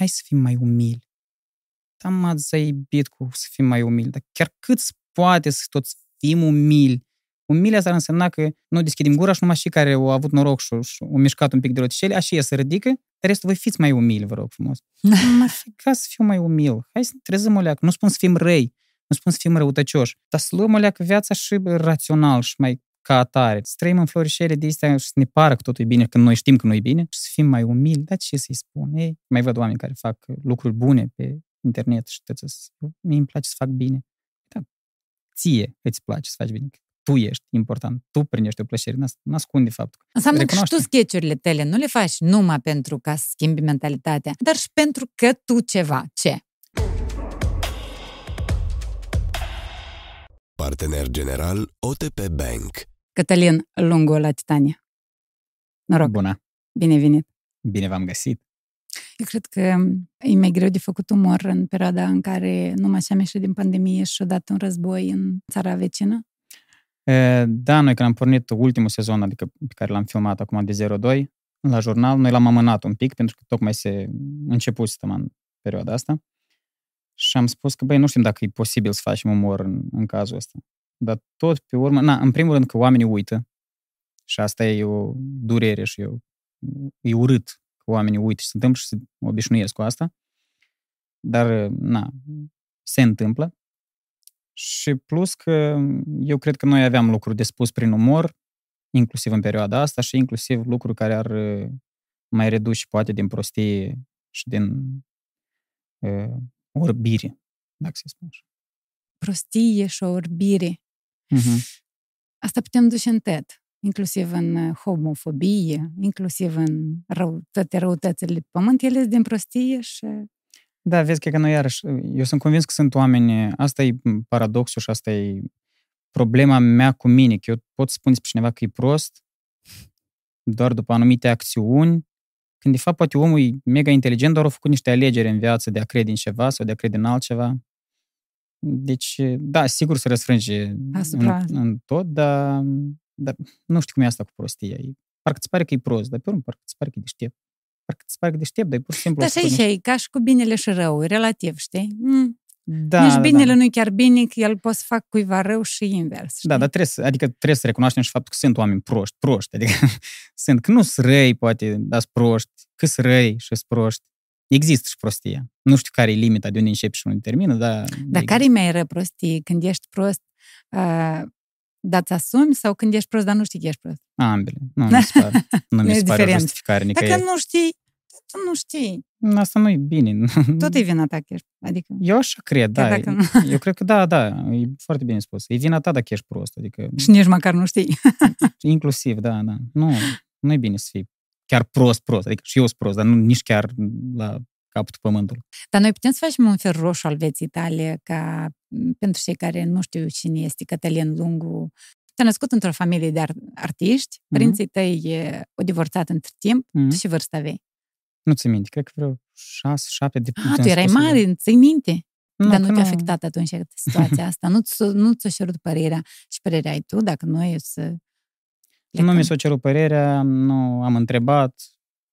hai să fim mai umili. Dar m-ați zaibit cu să fim mai umili. Dar chiar cât poate să toți fim umili? Umili asta ar însemna că nu deschidem gura și numai și care au avut noroc și, și au mișcat un pic de roticele, așa e să ridică, dar restul voi fiți mai umili, vă rog frumos. Mă ca să fiu mai umil. Hai să trezăm o leacă. Nu spun să fim răi, nu spun să fim răutăcioși, dar să luăm o leacă viața și rațional și mai ca atare. Să trăim în florișele de astea și să ne pară că totul e bine, când noi știm că nu e bine, și să fim mai umili. Dar ce să-i spun? Ei, mai văd oameni care fac lucruri bune pe internet și tăți mie îmi place să fac bine. Da. Ție îți place să faci bine. Tu ești important. Tu primești o plăcere. Nu ascunde faptul. Înseamnă că și tu sketchurile tale nu le faci numai pentru ca să schimbi mentalitatea, dar și pentru că tu ceva. Ce? Partener general OTP Bank. Cătălin Lungu la Titania. Noroc. Bună. Bine venit. Bine v-am găsit. Eu cred că e mai greu de făcut umor în perioada în care nu mai am ieșit din pandemie și dat un război în țara vecină. Da, noi când am pornit ultimul sezon, adică pe care l-am filmat acum de 02, la jurnal, noi l-am amânat un pic, pentru că tocmai se început în perioada asta. Și am spus că, băi, nu știm dacă e posibil să facem umor în, în cazul ăsta. Dar tot pe urmă, na, în primul rând că oamenii uită. Și asta e o durere și eu, e urât că oamenii uită și se întâmplă și se obișnuiesc cu asta. Dar, na, se întâmplă. Și plus că eu cred că noi aveam lucruri de spus prin umor, inclusiv în perioada asta și inclusiv lucruri care ar mai reduce poate din prostie și din uh, orbire, dacă se spune așa. Prostie și orbire. Uh-huh. Asta putem duce în TED, inclusiv în uh, homofobie, inclusiv în rău, toate răutățile de pământ, ele sunt din prostie și... Da, vezi că noi iarăși, eu sunt convins că sunt oameni, asta e paradoxul și asta e problema mea cu mine, că eu pot spune pe cineva că e prost doar după anumite acțiuni, când de fapt poate omul e mega inteligent, doar a făcut niște alegeri în viață de a crede în ceva sau de a crede în altceva. Deci, da, sigur se răsfrânge în, în tot, dar, dar nu știu cum e asta cu prostia. Parcă îți pare că e prost, dar pe urmă parcă îți pare că e deștept. Parcă îți pare că e deștept, dar e pur și simplu... Dar și aici e ca și cu binele și rău, relativ, știi? Mm. Da, Nici binele da. nu e chiar bine, că el poate să fac cuiva rău și invers. Știi? Da, dar trebuie să, adică trebuie să recunoaștem și faptul că sunt oameni proști, proști. Adică sunt, că nu sunt răi, poate, dar sunt proști, că sunt răi și sunt proști. Există și prostia. Nu știu care e limita de unde începe și unde termină, dar... Dar care e mai rău prostie? Când ești prost, uh, dar ți asumi sau când ești prost, dar nu știi că ești prost? Ambele. Nu mi se pare, nu mi se pare o justificare nicăieri. Dacă nu știi, tu nu știi. Asta nu e bine. Tot e vina ta că ești. Adică... Eu așa cred, da. Dacă... Eu cred că da, da, e foarte bine spus. E vina ta dacă ești prost. Adică... Și nici măcar nu știi. Inclusiv, da, da. Nu, nu e bine să fii chiar prost, prost. Adică și eu sunt prost, dar nu nici chiar la capătul pământului. Dar noi putem să facem un fel roșu al vieții tale ca pentru cei care nu știu cine este Cătălin Lungu. Te-a născut într-o familie de artiști, mm-hmm. părinții tăi au divorțat între timp, mm-hmm. tu și vârsta aveai? Nu ți minte, cred că vreo șase, șapte de Ah, tu erai mare, ți minte? Nu, Dar nu te-a afectat atunci situația asta. Nu, ți, nu ți-a cerut părerea și părerea ai tu, dacă nu e să... Nu mi s-a cerut părerea, nu am întrebat,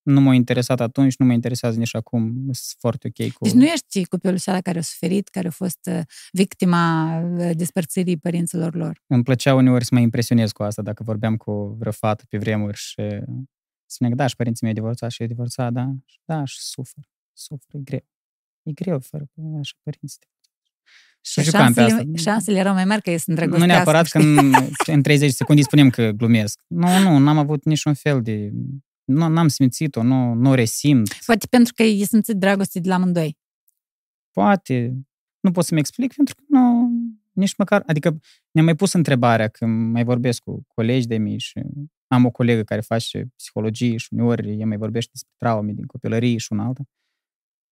nu m-a interesat atunci, nu mă interesează nici acum, sunt foarte ok cu... Deci nu ești copilul ăla care a suferit, care a fost uh, victima uh, despărțirii părinților lor. Îmi plăcea uneori să mă impresionez cu asta, dacă vorbeam cu vreo fată pe vremuri și Spune că da, și părinții mei au divorțat și eu divorțat, da, da, și sufer, sufer, e greu. E greu fără așa părinți. Și, și șansele, șansele erau mai mari că sunt Nu neapărat că în, în 30 secunde spunem că glumesc. Nu, nu, n-am avut niciun fel de... Nu, n-am simțit-o, nu, nu resimt. Poate pentru că e simțit dragoste de la amândoi. Poate. Nu pot să-mi explic pentru că nu, nici măcar... Adică ne-am mai pus întrebarea când mai vorbesc cu colegi de mii și am o colegă care face psihologie și uneori ea mai vorbește despre traume din copilărie și un altă.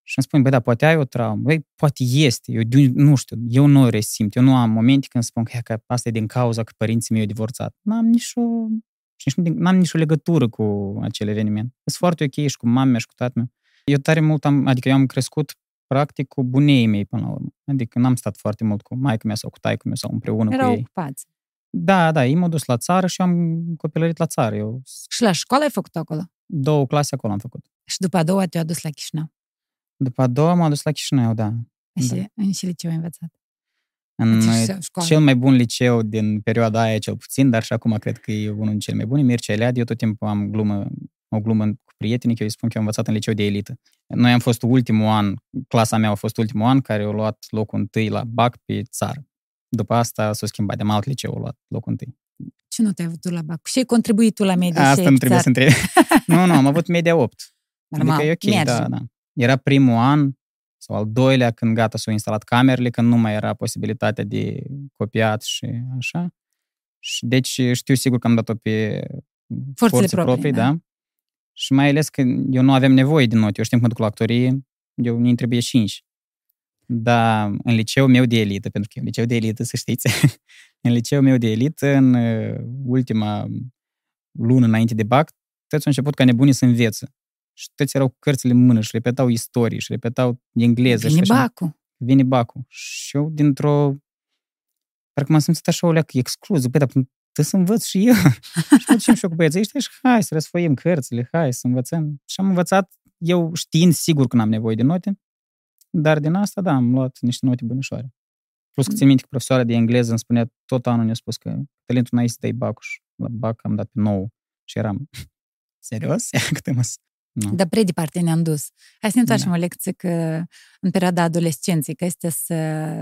Și îmi spune, băi, da, poate ai o traumă. Băi, poate este. Eu nu știu, eu nu o resimt. Eu nu am momente când spun că, că asta e din cauza că părinții mei au divorțat. N-am nicio, și n-am nicio legătură cu acel eveniment. Sunt foarte ok și cu mama și cu tatăl meu. Eu tare mult am, adică eu am crescut practic cu bunei mei până la urmă. Adică n-am stat foarte mult cu maică mea sau cu taică meu sau împreună Erau cu ei. ocupați. Da, da, ei m-au dus la țară și am copilărit la țară. Eu... Și la școală ai făcut acolo? Două clase acolo am făcut. Și după a doua te-a dus la Chișinău? După a doua m-am dus la Chișinău, da. Și Da. în și liceu ai învățat. În Deci, uh, școală. cel mai bun liceu din perioada aia, cel puțin, dar și acum cred că e unul dintre cele mai bune, Mircea Eliade. Eu tot timpul am glumă, o glumă cu prietenii, că eu îi spun că eu am învățat în liceu de elită. Noi am fost ultimul an, clasa mea a fost ultimul an, care a luat locul întâi la BAC pe țară. După asta s-a schimbat, de alt liceu a luat locul întâi. Ce nu te-ai avut tu la BAC? Și ai contribuit tu la media Asta și nu trebuie să întreb. nu, nu, am avut media 8. Normal, adică e ok, merge. da, da. Era primul an sau al doilea când gata s-au instalat camerele, când nu mai era posibilitatea de copiat și așa. Și deci știu sigur că am dat-o pe Forțele forțe proprii, da. da. Și mai ales că eu nu aveam nevoie de note. Eu știu că mă duc la actorie, eu nu trebuie 5. Dar în liceul meu de elită, pentru că e un liceu de elită, să știți, în liceul meu de elită, în uh, ultima lună înainte de BAC, toți au început ca nebunii să învețe. Și toți erau cu cărțile în mână și repetau istorii și repetau engleză. Vine și așa. Bacul. Vine Bacul. Și eu dintr-o... Parcă m-am simțit așa o leacă exclus. Băi, dar trebuie să învăț și eu. și mă ducem și eu cu băieții ăștia și hai să răsfoim cărțile, hai să învățăm. Și am învățat, eu știind sigur că n-am nevoie de note, dar din asta, da, am luat niște note bunișoare. Plus că țin minte că profesoara de engleză îmi spunea, tot anul ne-a spus că talentul n-ai să dai bacul și la bac am dat pe nou. Și eram, serios? Ia câte mă... Nu. Dar prea departe ne-am dus. Hai să ne întoarcem Da. o lecție că în perioada adolescenței, că este să...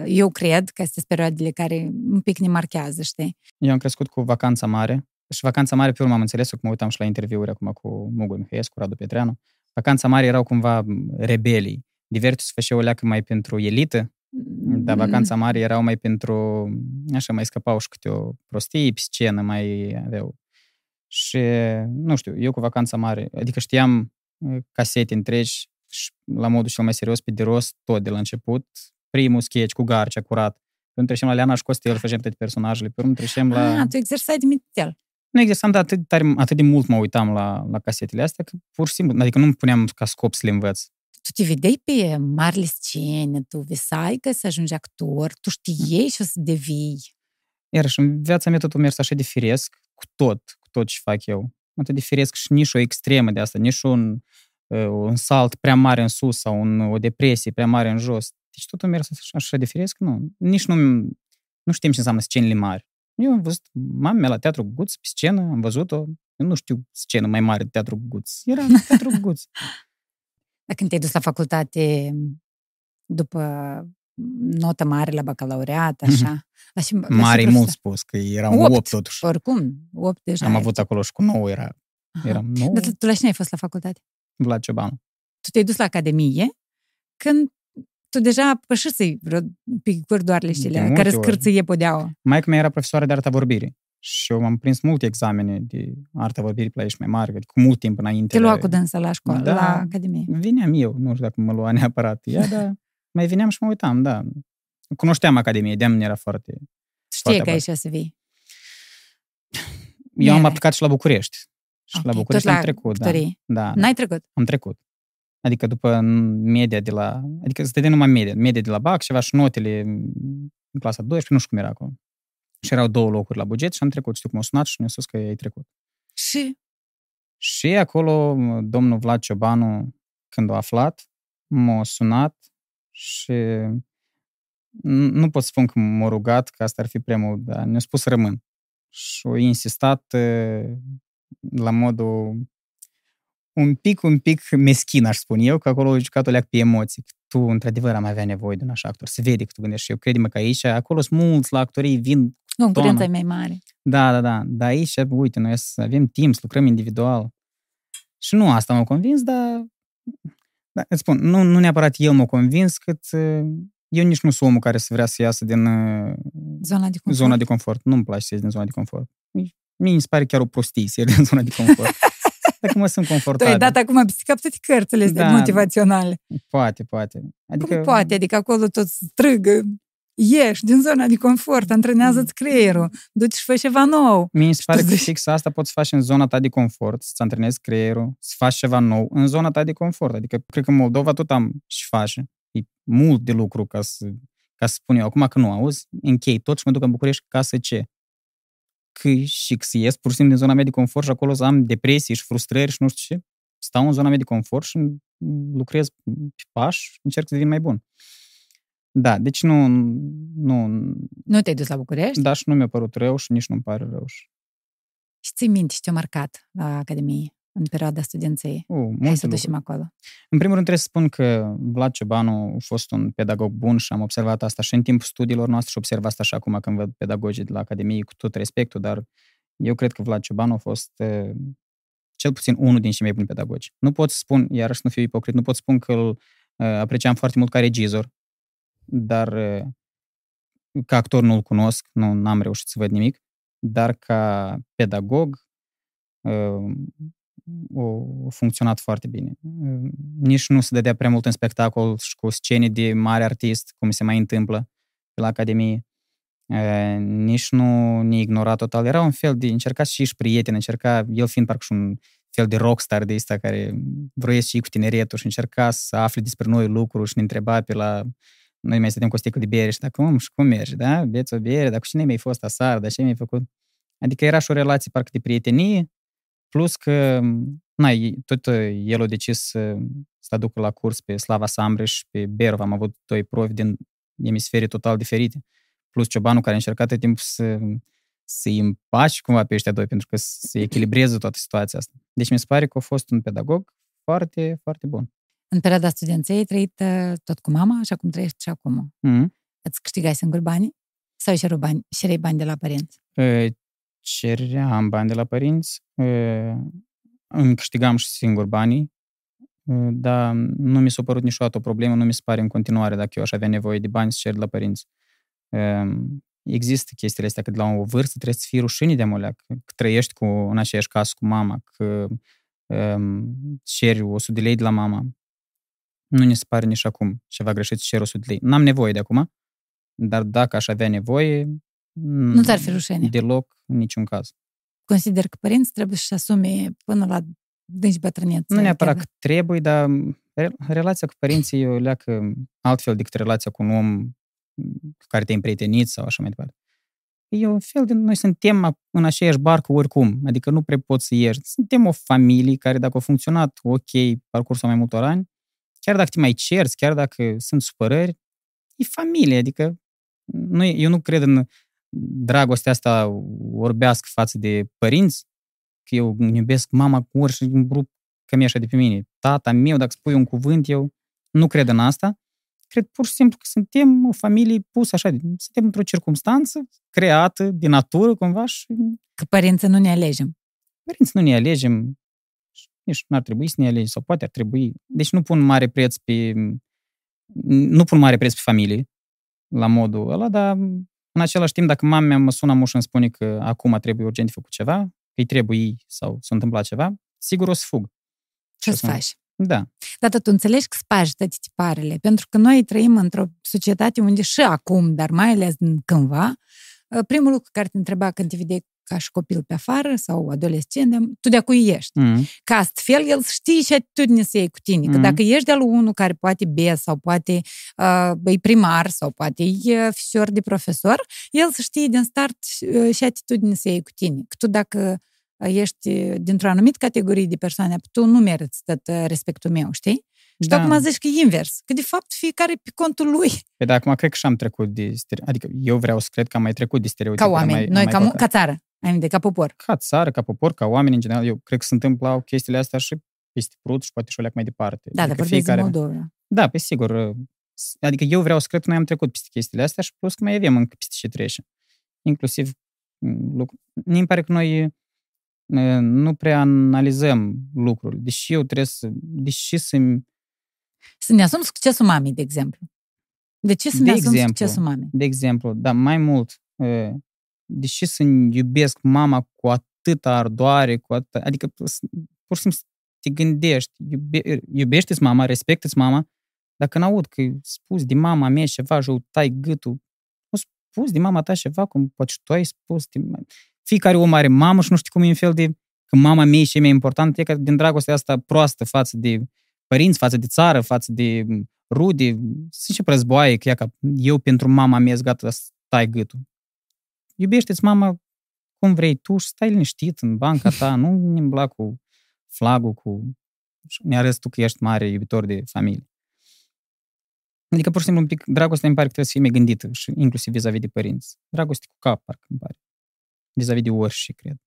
Eu cred că este perioadele care un pic ne marchează, știi? Eu am crescut cu vacanța mare și vacanța mare pe urmă am înțeles că mă uitam și la interviuri acum cu Mugu Mihăiescu, Radu Petreanu. Vacanța mare erau cumva rebelii. Divertul se făcea o leacă mai pentru elită, dar vacanța mare erau mai pentru, așa, mai scăpau și câte o prostie pe scenă, mai aveau. Și, nu știu, eu cu vacanța mare, adică știam uh, casete întregi și la modul cel mai serios, pe de rost, tot de la început. Primul sketch cu Garcea, curat. Când trecem la Leana și Costel, facem toate personajele. Pe urmă trecem la... Ah, tu exersai de mititel. Nu exersam, dar atât, de tare, atât de mult mă uitam la, la casetele astea, că pur și simplu, adică nu îmi puneam ca scop să le învăț. Tu te vedeai pe marile scene, tu visai că să ajungi actor, tu știai și o să devii. Iarăși, în viața mea totul a mers așa de firesc, cu tot, cu tot ce fac eu. Atât de firesc și nici o extremă de asta, nici un, uh, un salt prea mare în sus sau un, o depresie prea mare în jos. Deci totul a mers așa, așa de firesc, nu. Nici nu, nu știm ce înseamnă scenele mari. Eu am văzut mama mea la Teatru Guț, pe scenă, am văzut-o. Eu nu știu scenă mai mare de Teatru Guț. Era Teatru Guț. Dar când te-ai dus la facultate după notă mare la bacalaureat, așa. Dar și, dar și Mare e profesor- mult spus, că eram Opt. 8 totuși. Oricum, 8 deja. Am ai. avut acolo și cu 9 era. Aha. Eram 9, Dar tu- tu la cine ai fost la facultate? Vlad Ciobanu. Tu te-ai dus la academie când tu deja pășisei vreo pic cordoarele De știle, multe care ori. scârție podeaua. Maica mea era profesoară de arta vorbirii. Și eu am prins multe examene de arta vorbirii pe la ești mai mare, adică cu mult timp înainte. Te lua de- cu dânsa la școală, Da. la academie. Vineam eu, nu știu dacă mă lua neapărat ea, dar mai vineam și mă uitam, da. Cunoșteam Academie, de era foarte... Tu știi Foarte că aici o să vii. Eu am Bine. aplicat și la București. Și Ok, la tot București la am trecut, da. actorie. da. N-ai trecut? Am trecut. Adică după media de la... Adică stăteam numai media. Media de la BAC, ceva și notele în clasa 12, nu știu cum era acolo. Și erau două locuri la buget și am trecut. Știu cum au sunat și mi-a spus că ai trecut. Și Și acolo domnul Vlad Ciobanu, când a aflat, m-a sunat și n- nu pot spun că m-a rugat, că asta ar fi prea mult, dar ne-a spus să rămân. Și a insistat eh, la modul un pic, un pic meschin, aș spune eu, că acolo a jucat o leac pe emoții. Tu, într-adevăr, am avea nevoie de un așa actor. Se vede că tu gândești și eu. Crede-mă că aici, acolo sunt mulți la actorii, vin concurența e Tona. mai mare. da, da, da. Dar aici, uite, noi să avem timp, să lucrăm individual. Și nu asta m-a convins, dar... Da, îți spun, nu, nu neapărat el m-a convins, cât uh, eu nici nu sunt omul care să vrea să iasă din uh, Zona de confort. zona de confort. Nu-mi place să ies din zona de confort. Mie mi se pare chiar o prostie să ies din zona de confort. Dacă mă sunt Tu ai confortabil. dat acum peste cap toate cărțile astea Da. motivaționale. Poate, poate. Adică... Cum poate? Adică acolo tot strigă, ieși din zona de confort, antrenează-ți creierul, du-te și fă ceva nou. Mie mi se pare tu că zici- fix asta poți face în zona ta de confort, să-ți antrenezi creierul, să faci ceva nou în zona ta de confort. Adică, cred că în Moldova tot am și face. E mult de lucru ca să, ca să spun eu. Acum că nu auzi, închei tot și mă duc în București ca să ce? Că și să ies pur și simplu din zona mea de confort și acolo să am depresii și frustrări și nu știu ce. stau în zona mea de confort și lucrez pe pași, încerc să devin mai bun. Da, deci nu... Nu, nu te-ai dus la București? Da, și nu mi-a părut rău și nici nu-mi pare rău. Și ții minte ce te-a marcat la Academie în perioada studenței? Uh, Hai să ducem acolo. În primul rând trebuie să spun că Vlad Ciobanu a fost un pedagog bun și am observat asta și în timpul studiilor noastre și observ asta și acum când văd pedagogii de la Academie cu tot respectul, dar eu cred că Vlad Ciobanu a fost uh, cel puțin unul din cei mai buni pedagogi. Nu pot să spun, iarăși nu fiu ipocrit, nu pot să spun că îl uh, apreciam foarte mult ca regizor, dar uh, ca actor nu-l cunosc, nu am reușit să văd nimic, dar ca pedagog uh, a funcționat foarte bine. Nici nu se dădea prea mult în spectacol și cu scene de mare artist, cum se mai întâmplă la Academie. Nici nu ne ignora total. Era un fel de, încerca și ești prieten, încerca, el fiind parcă și un fel de rockstar de ăsta care vroia și cu tineretul și încerca să afle despre noi lucruri și ne întreba pe la noi mai stăteam cu o sticlă de bere și dacă cum și cum mergi, da? Beți o bere, dar cu cine mi-ai fost asar, dar ce mi-ai făcut? Adică era și o relație parcă de prietenie, plus că na, tot el a decis să, să aducă la curs pe Slava Samreș, pe Berov, am avut doi profi din emisfere total diferite, plus Ciobanu care a încercat tot timpul să, să-i împaci cumva pe ăștia doi, pentru că să echilibreze toată situația asta. Deci mi se pare că a fost un pedagog foarte, foarte bun. În perioada studenței ai trăit uh, tot cu mama, așa cum trăiești și acum. Mm-hmm. Îți câștigai singur bani? Sau și bani, și bani de la părinți? ceream bani de la părinți, îmi câștigam și singur banii, dar nu mi s-a părut niciodată o problemă, nu mi se pare în continuare dacă eu aș avea nevoie de bani să cer de la părinți. Există chestiile astea că de la o vârstă trebuie să fii rușine de moleac, că trăiești cu, în aceeași casă cu mama, că um, ceri 100 de lei de la mama. Nu ne se pare nici acum ceva greșit să cer 100 de lei. N-am nevoie de acum, dar dacă aș avea nevoie, nu ți-ar fi rușine? Deloc, în niciun caz. Consider că părinți trebuie să asume până la deci bătrânețe. Nu neapărat că trebuie, dar relația cu părinții e o leacă altfel decât relația cu un om cu care te-ai împrietenit sau așa mai departe. E un fel de... Noi suntem în aceeași barcă oricum, adică nu prea poți să ieși. Suntem o familie care dacă a funcționat ok parcursul mai multor ani, chiar dacă te mai cerți, chiar dacă sunt supărări, e familie, adică nu, eu nu cred în dragostea asta orbească față de părinți, că eu iubesc mama cu ori și îmi rup cămieșa de pe mine. Tata meu, dacă spui un cuvânt, eu nu cred în asta. Cred pur și simplu că suntem o familie pusă așa, suntem într-o circunstanță creată de natură cumva și... Că părinții nu ne alegem. Părinții nu ne alegem, nici nu ar trebui să ne alegem, sau poate ar trebui. Deci nu pun mare preț pe... Nu pun mare preț pe familie, la modul ăla, dar în același timp, dacă mama mea mă sună mușă îmi spune că acum trebuie urgent făcut ceva, că îi trebuie sau s-a întâmplat ceva, sigur o să fug. Ce să faci? Da. Dar tu înțelegi că spargi toate tiparele, pentru că noi trăim într-o societate unde și acum, dar mai ales cândva, primul lucru care te întreba când te vedeai ca și copil pe afară sau adolescent, tu de cui ești. Mm. Ca astfel el știe ce atitudine să iei cu tine. Că mm. dacă ești de-al unul care poate be sau poate uh, e primar sau poate e fisior de profesor, el să știe din start uh, ce atitudine să iei cu tine. Că tu dacă ești dintr-o anumită categorie de persoane, tu nu meriți tot respectul meu, știi? Și da. acum zici că e invers, că de fapt fiecare pe contul lui. Păi da, acum cred că și-am trecut de stereotip. Adică eu vreau să cred că am mai trecut de stereotip. Ca oameni, mai, noi ca, ca țară. Ai de ca popor. Ca țară, ca popor, ca oameni în general. Eu cred că se întâmplă chestiile astea și peste prut și poate și o mai departe. Da, adică dar fiecare... Moldova. Da, pe sigur. Adică eu vreau să cred că noi am trecut peste chestiile astea și plus că mai avem încă peste ce trece. Inclusiv mm, lucru. Mi pare că noi nu prea analizăm lucruri. Deși eu trebuie să... Deși să Să ne asum succesul mamei, de exemplu. De ce să de ne asum exemplu, succesul mamei? De exemplu, da, mai mult deși să iubesc mama cu atâta ardoare, cu atâta, adică pur și simplu te gândești, iube, iubește mama, respectă mama, dacă n-aud că spus de mama mea ceva și tai gâtul, o spus de mama ta ceva, cum poate și tu ai spus. De... Fiecare om are mamă și nu știu cum e un fel de că mama mea e ce mai important, e că din dragostea asta proastă față de părinți, față de țară, față de rude, sunt și războaie, că, că eu pentru mama mea gata să tai gâtul iubește-ți mama cum vrei tu și stai liniștit în banca ta, nu nimbla cu flagul, cu ne arăți tu că ești mare iubitor de familie. Adică, pur și simplu, un pic, dragostea îmi pare că trebuie să fie mai gândită și inclusiv vis-a-vis de părinți. Dragoste cu cap, parcă îmi pare. Vis-a-vis de orși, cred.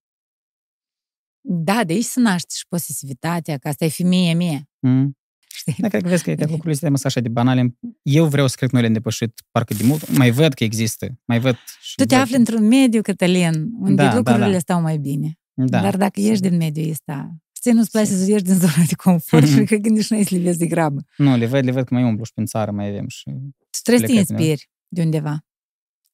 Da, de aici se naște și posesivitatea, că asta e femeie mie. Mm. Știi? Da, cred că vezi că că lucrurile astea mă sunt așa de banale. Eu vreau să cred că noi le-am depășit parcă de mult. Mai văd că există. Mai văd. Și Tu te văd. afli într-un mediu, Cătălin, unde Da, da, lucrurile da. stau mai bine. Da. Dar dacă ești din mediul ăsta, ție nu-ți place să ieși din zona de confort și că gândești noi să le vezi de grabă. Nu, le văd, le văd că mai umblu și prin țară mai avem și Tu trebuie să te Plecați, da. inspiri de undeva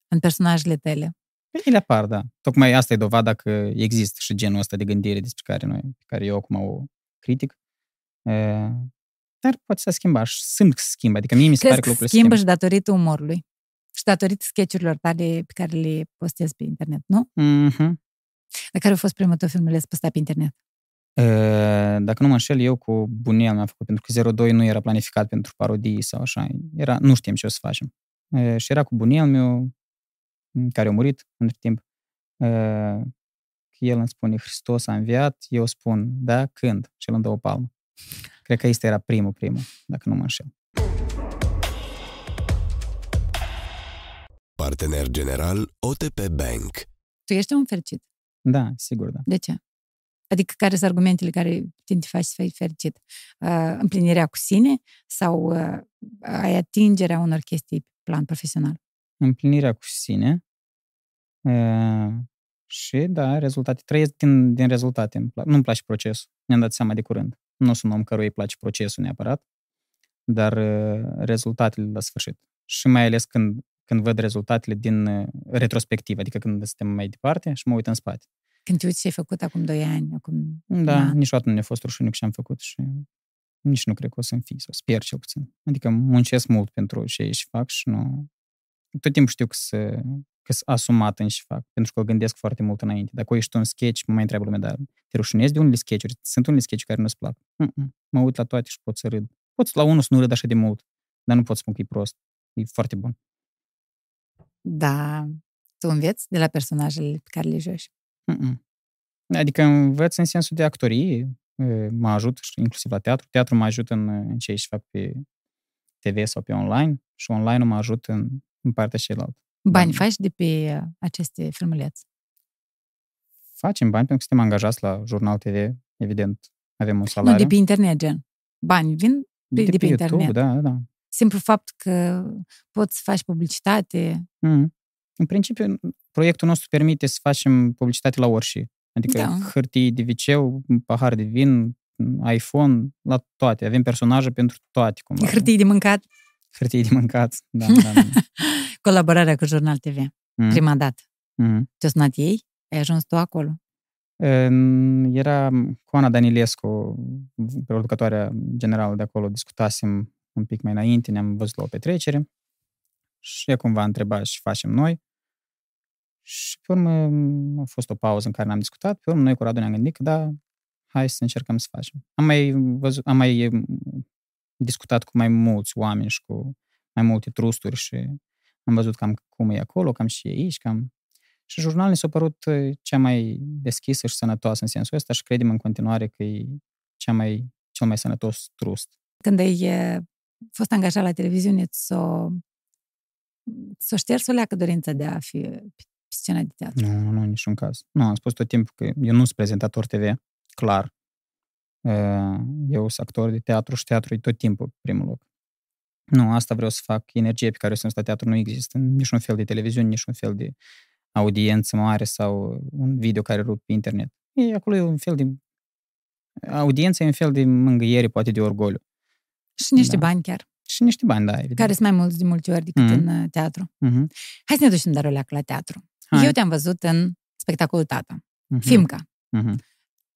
în personajele tale. ele apar, da. Tocmai asta e dovada că există și genul ăsta de gândire despre care noi, pe care eu acum o critic. E, dar poate să schimba și simt că se schimbă. Adică mie mi se Crezi pare că că se lucrurile schimbă se și datorită umorului și datorită sketchurilor tale pe care le postezi pe internet, nu? schimbă. Mhm. Dar care a fost primul tău filmuleț postat pe internet? E, Dacă nu mă înșel, eu cu Bunel mi-am făcut, pentru că 02 nu era planificat pentru parodii sau așa. Era, nu știam ce o să facem. E, Și era cu Bunel meu, care a murit între timp. E, că El îmi spune, Hristos a înviat, eu spun, da, când? Și el îmi dă o palmă. Cred că este era primul, primul, dacă nu mă înșel. Partener general OTP Bank. Tu ești un fericit. Da, sigur, da. De ce? Adică care sunt argumentele care te te faci să fii fericit? Uh, împlinirea cu sine sau uh, ai atingerea unor chestii pe plan profesional? Împlinirea cu sine e, și, da, rezultate. Trăiesc din, din rezultate. Îmi pla- Nu-mi place procesul. Ne-am dat seama de curând. Nu sunt un om căruia îi place procesul neapărat, dar e, rezultatele la sfârșit. Și mai ales când, când văd rezultatele din e, retrospectivă, adică când suntem mai departe și mă uit în spate. Când te uiți ce ai făcut acum 2 ani, acum... Da, Da. niciodată nu ne-a fost rușine cu ce am făcut și nici nu cred că o să-mi fie, sau sper cel puțin. Adică muncesc mult pentru ce și fac și nu... Tot timpul știu că să că sunt asumat în și fac, pentru că gândesc foarte mult înainte. Dacă ești un sketch, mă mai întreabă lumea, dar te rușinezi de unele sketch-uri? Sunt unele sketch care nu-ți plac. Mm-mm. Mă uit la toate și pot să râd. Pot la unul să nu râd așa de mult, dar nu pot spun că e prost. E foarte bun. Da, tu înveți de la personajele pe care le joci. Mm-mm. Adică învăț în sensul de actorie, e, mă ajută și inclusiv la teatru. Teatru mă ajută în, în ce își fac pe TV sau pe online și online mă ajută în, în partea cealaltă. Bani Da. faci de pe uh, aceste filmulețe. Facem bani pentru că suntem angajați la Jurnal TV, evident, avem un Nu, salariu. de pe internet, gen. Bani vin de, de pe YouTube, internet. da, da. Simplu fapt că poți să faci publicitate. Mm. În principiu, proiectul nostru permite să facem publicitate la orice. Adică Da. hârtii de viceu, pahar de vin, iPhone, la toate. Avem personaje pentru toate. Cumva. Hârtii de mâncat. Hârtii de mâncat. Da, da, da. Colaborarea cu Jurnal TV. Mm. Prima dată. Mm. Te-a sunat ei? Ai ajuns tu acolo? În- Era cu Ana Danilescu, producătoarea generală de acolo, discutasem un pic mai înainte, ne-am văzut la o petrecere și ea cumva a întrebat și facem noi. Și pe urmă a fost o pauză în care n-am discutat, pe urmă noi cu Radu ne-am gândit că da, hai să încercăm să facem. Am mai, văzut, am mai em, discutat cu mai mulți oameni și cu mai multe trusturi și am văzut cam cum e acolo, cam și e aici, cam și jurnalul ne s-a părut uh, cea mai deschisă și sănătoasă în sensul ăsta și credem în continuare că e cea mai, cel mai sănătos trust. Când ai e, fost angajat la televiziune, s-o, s-o șters o leacă dorința de a fi pe scena de teatru. Nu, nu, nu, în niciun caz. Nu, am spus tot timpul că eu nu sunt prezentator TV, clar. Uh, Eu sunt actor de teatru și teatru e tot timpul pe primul loc. Nu, asta vreau să fac. Energie pe care o simt la teatru nu există. Niciun fel de televiziune, niciun fel de audiență mare sau un video care rup pe internet. E, acolo e un fel de... Audiența e un fel de mângâiere, poate de orgoliu. Și niște Da. bani chiar, Și niște bani, da, evident. care sunt mai mulți de multe ori decât Mhm. în uh, teatru. Mhm. Hai să ne ducem dar o leacă la teatru. Hai. Eu te-am văzut în spectacolul Tata, Mhm. Fimca. Mhm.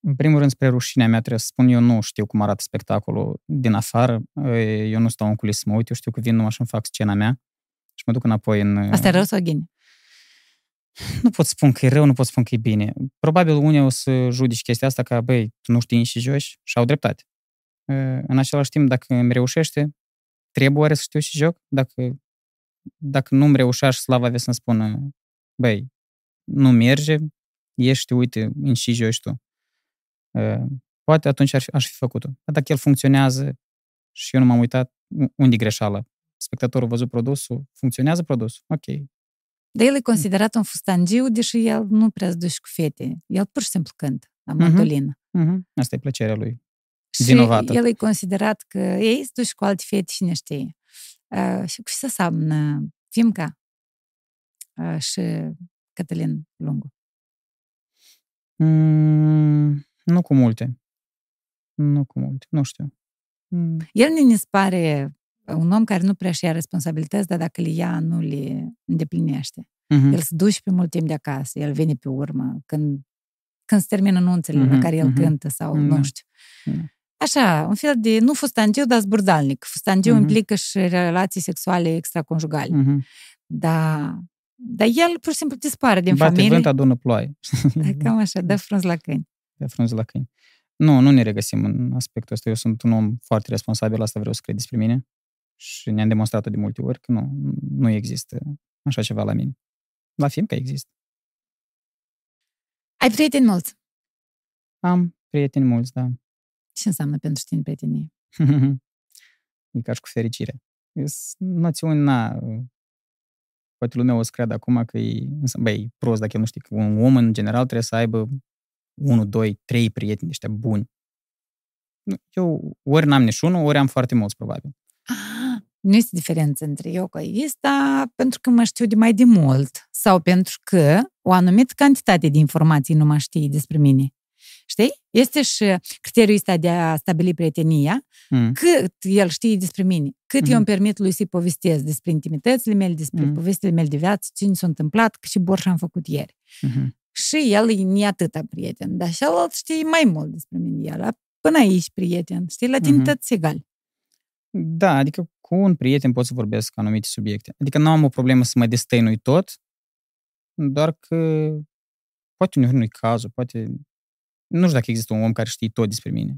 În primul rând, spre rușinea mea, trebuie să spun, eu nu știu cum arată spectacolul din afară. Eu nu stau în culis să mă uit, eu știu că vin numai și îmi fac scena mea și mă duc înapoi în... Asta e rău sau gine? Nu pot spun că e rău, nu pot spun că e bine. Probabil unii o să judici chestia asta ca, băi, tu nu știi și joci și au dreptate. În același timp, dacă îmi reușește, trebuie oare să știu și joc? Dacă, dacă nu îmi reușea și slava avea să-mi spună, băi, nu merge, ești, uite, în și joci tu. Poate atunci ar fi, aș fi făcut-o. Dar dacă el funcționează și eu nu m-am uitat, unde e greșeala? Spectatorul a văzut produsul, funcționează produsul, ok. Dar el e considerat un fustangiu, deși el nu prea se duce cu fete. El pur și simplu cântă la mandolină. Mm-hmm. Asta e plăcerea lui. Și Vinovată. el e considerat că ei se duce cu alte fete și ne știe. Uh, și cu ce seamănă Fimca uh, și Cătălin Lungu? Mm, nu cu multe. Nu cu multe, nu știu. Mm. El nu ne pare un om care nu prea și ia responsabilități, dar dacă le ia, nu le îndeplinește. Mm-hmm. El se duce pe mult timp de acasă, el vine pe urmă, când, când se termină anunțele Mhm, la care el mhm. cântă sau Da. nu știu. Da. Așa, un fel de, nu fustangiu, dar zburdalnic. Fustangiu Mhm. implică și relații sexuale extraconjugale. Mm-hmm. Da. Dar el pur și simplu dispare din Bate familie. vânt, adună ploaie. Da, cam așa, dă frunz la câini. De frunze la câini. Nu, nu ne regăsim în aspectul ăsta. Eu sunt un om foarte responsabil, asta vreau să cred despre mine. Și ne-am demonstrat de multe ori că nu, nu există așa ceva la mine. La film că există. Ai prieteni mulți. Am prieteni mulți, da. Ce înseamnă pentru tine prietenie? e ca și cu fericire. Sunt noțiuni, na, poate lumea o să creadă acum că e, însă, băi, e prost dacă el nu știe că un om în general trebuie să aibă 1, 2, 3 prieteni ăștia buni. Nu, Eu ori n-am niciunul, ori am foarte mulți, probabil. Ah, nu este diferență între eu cu asta pentru că mă știu de mai de mult sau pentru că o anumită cantitate de informații nu mă știi despre mine. Știi? Este și criteriul ăsta de a stabili prietenia, Mm. cât el știe despre mine, cât Mhm. eu îmi permit lui să-i povestesc despre intimitățile mele, despre Mhm. povestile mele de viață, ce mi s-a întâmplat, că și borș am făcut ieri. Mhm. Și el e ni atâta prieten, dar celălalt știe mai mult despre mine. El, până aici prieten, știi, la tine Mhm. tot egal. Da, adică cu un prieten pot să vorbesc anumite subiecte. Adică nu am o problemă să mă destăinui tot, doar că poate uneori nu-i cazul, poate... Nu știu dacă există un om care știe tot despre mine.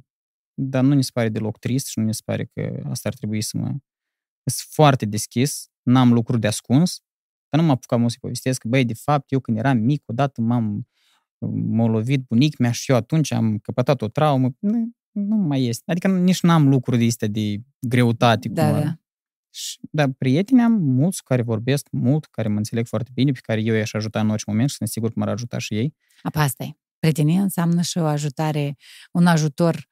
Dar nu ne se pare deloc trist și nu ne se pare că asta ar trebui să mă... Sunt foarte deschis, n-am lucruri de ascuns, dar nu mă apucam mult să povestesc că, băi, de fapt, eu când eram mic, odată m-am m-a lovit bunic mea și eu atunci am căpătat o traumă. Nu, nu mai este. Adică nici n-am lucruri de astea de greutate. Da, cum ar- da. Și, dar prieteni am mulți cu care vorbesc mult, care mă înțeleg foarte bine, pe care eu i-aș ajuta în orice moment și sunt sigur că m-ar ajuta și ei. Apa asta e. Prietenia înseamnă și o ajutare, un ajutor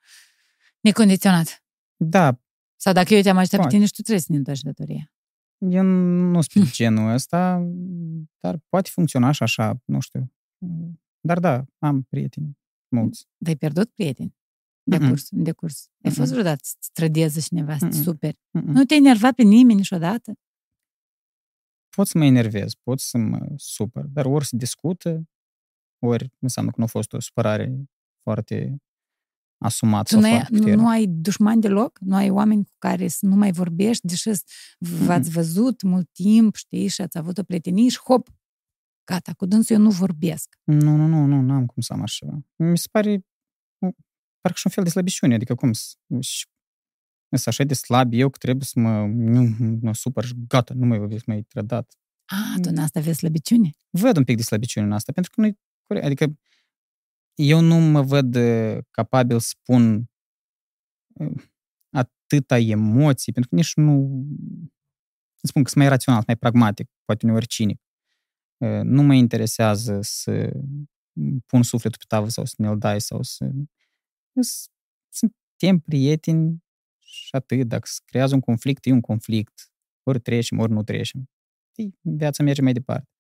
necondiționat. Da, Sau dacă eu te-am ajutat pe Poate. tine și tu trebuie să ne întorci datoria. Eu nu sunt pe genul ăsta, dar poate funcționa și așa, nu știu. Dar da, am prieteni mulți. Dar ai pierdut prieteni de Mm-mm. curs, de curs. Ai fost Mm-mm. vreodată să trădeze cineva, să te Mm-mm. superi. Mm-mm. Nu te-ai enervat pe nimeni niciodată? pot să mă enervez, pot să mă supăr, dar ori se discută, ori înseamnă că nu a fost o supărare foarte asumată Tu sau nu ai, foarte nu, puternică. nu ai dușmani deloc? Nu ai oameni cu care să nu mai vorbești, deși v-ați văzut mult timp, știi, și ați avut o prietenie și hop, gata, cu dânsul eu nu vorbesc. Nu, nu, nu, nu, nu am cum să am așa ceva. Mi se pare nu, parcă și un fel de slăbiciune, adică cum să... și- Sunt așa de slab eu că trebuie să mă, nu, mă supăr și gata, nu mai vorbesc, mai trădat. A, tu în asta vezi slăbiciune? Văd un pic de slăbiciune în asta, pentru că nu-i corect. Adică eu nu mă văd uh, capabil să pun uh, atâta emoții, pentru că nici nu... Îți spun că sunt mai rațional, sunt mai pragmatic, poate uneori cinic. Uh, Nu mă interesează să pun sufletul pe tavă sau să ne-l dai sau să... S- Suntem prieteni și atât. Dacă se creează un conflict, e un conflict. Ori trecem, ori nu trecem. Știi, Viața merge mai departe.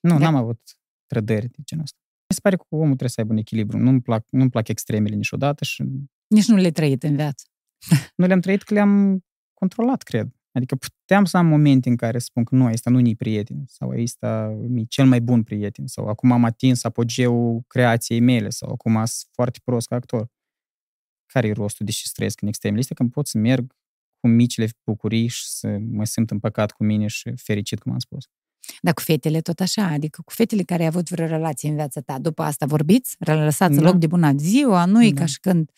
Nu, Da. n-am avut trădări de genul ăsta. Mi se pare că omul trebuie să aibă un echilibru. Nu-mi plac, nu-mi plac extremele niciodată și Nici nu le-ai trăit în viață. nu le-am trăit că le-am controlat, cred. Adică puteam să am momente în care spun că nu, ăsta nu-i prieten sau ăsta e cel mai bun prieten sau acum am atins apogeul creației mele sau acum sunt foarte prost ca actor. Care e rostul de ce să trăiesc în extremele? Este că pot să merg cu micile bucurii și să mă simt împăcat cu mine și fericit, cum am spus. Dar cu fetele tot așa, adică cu fetele care ai avut vreo relație în viața ta, după asta vorbiți, lăsați Da. loc de bună ziua, nu e Da. ca și când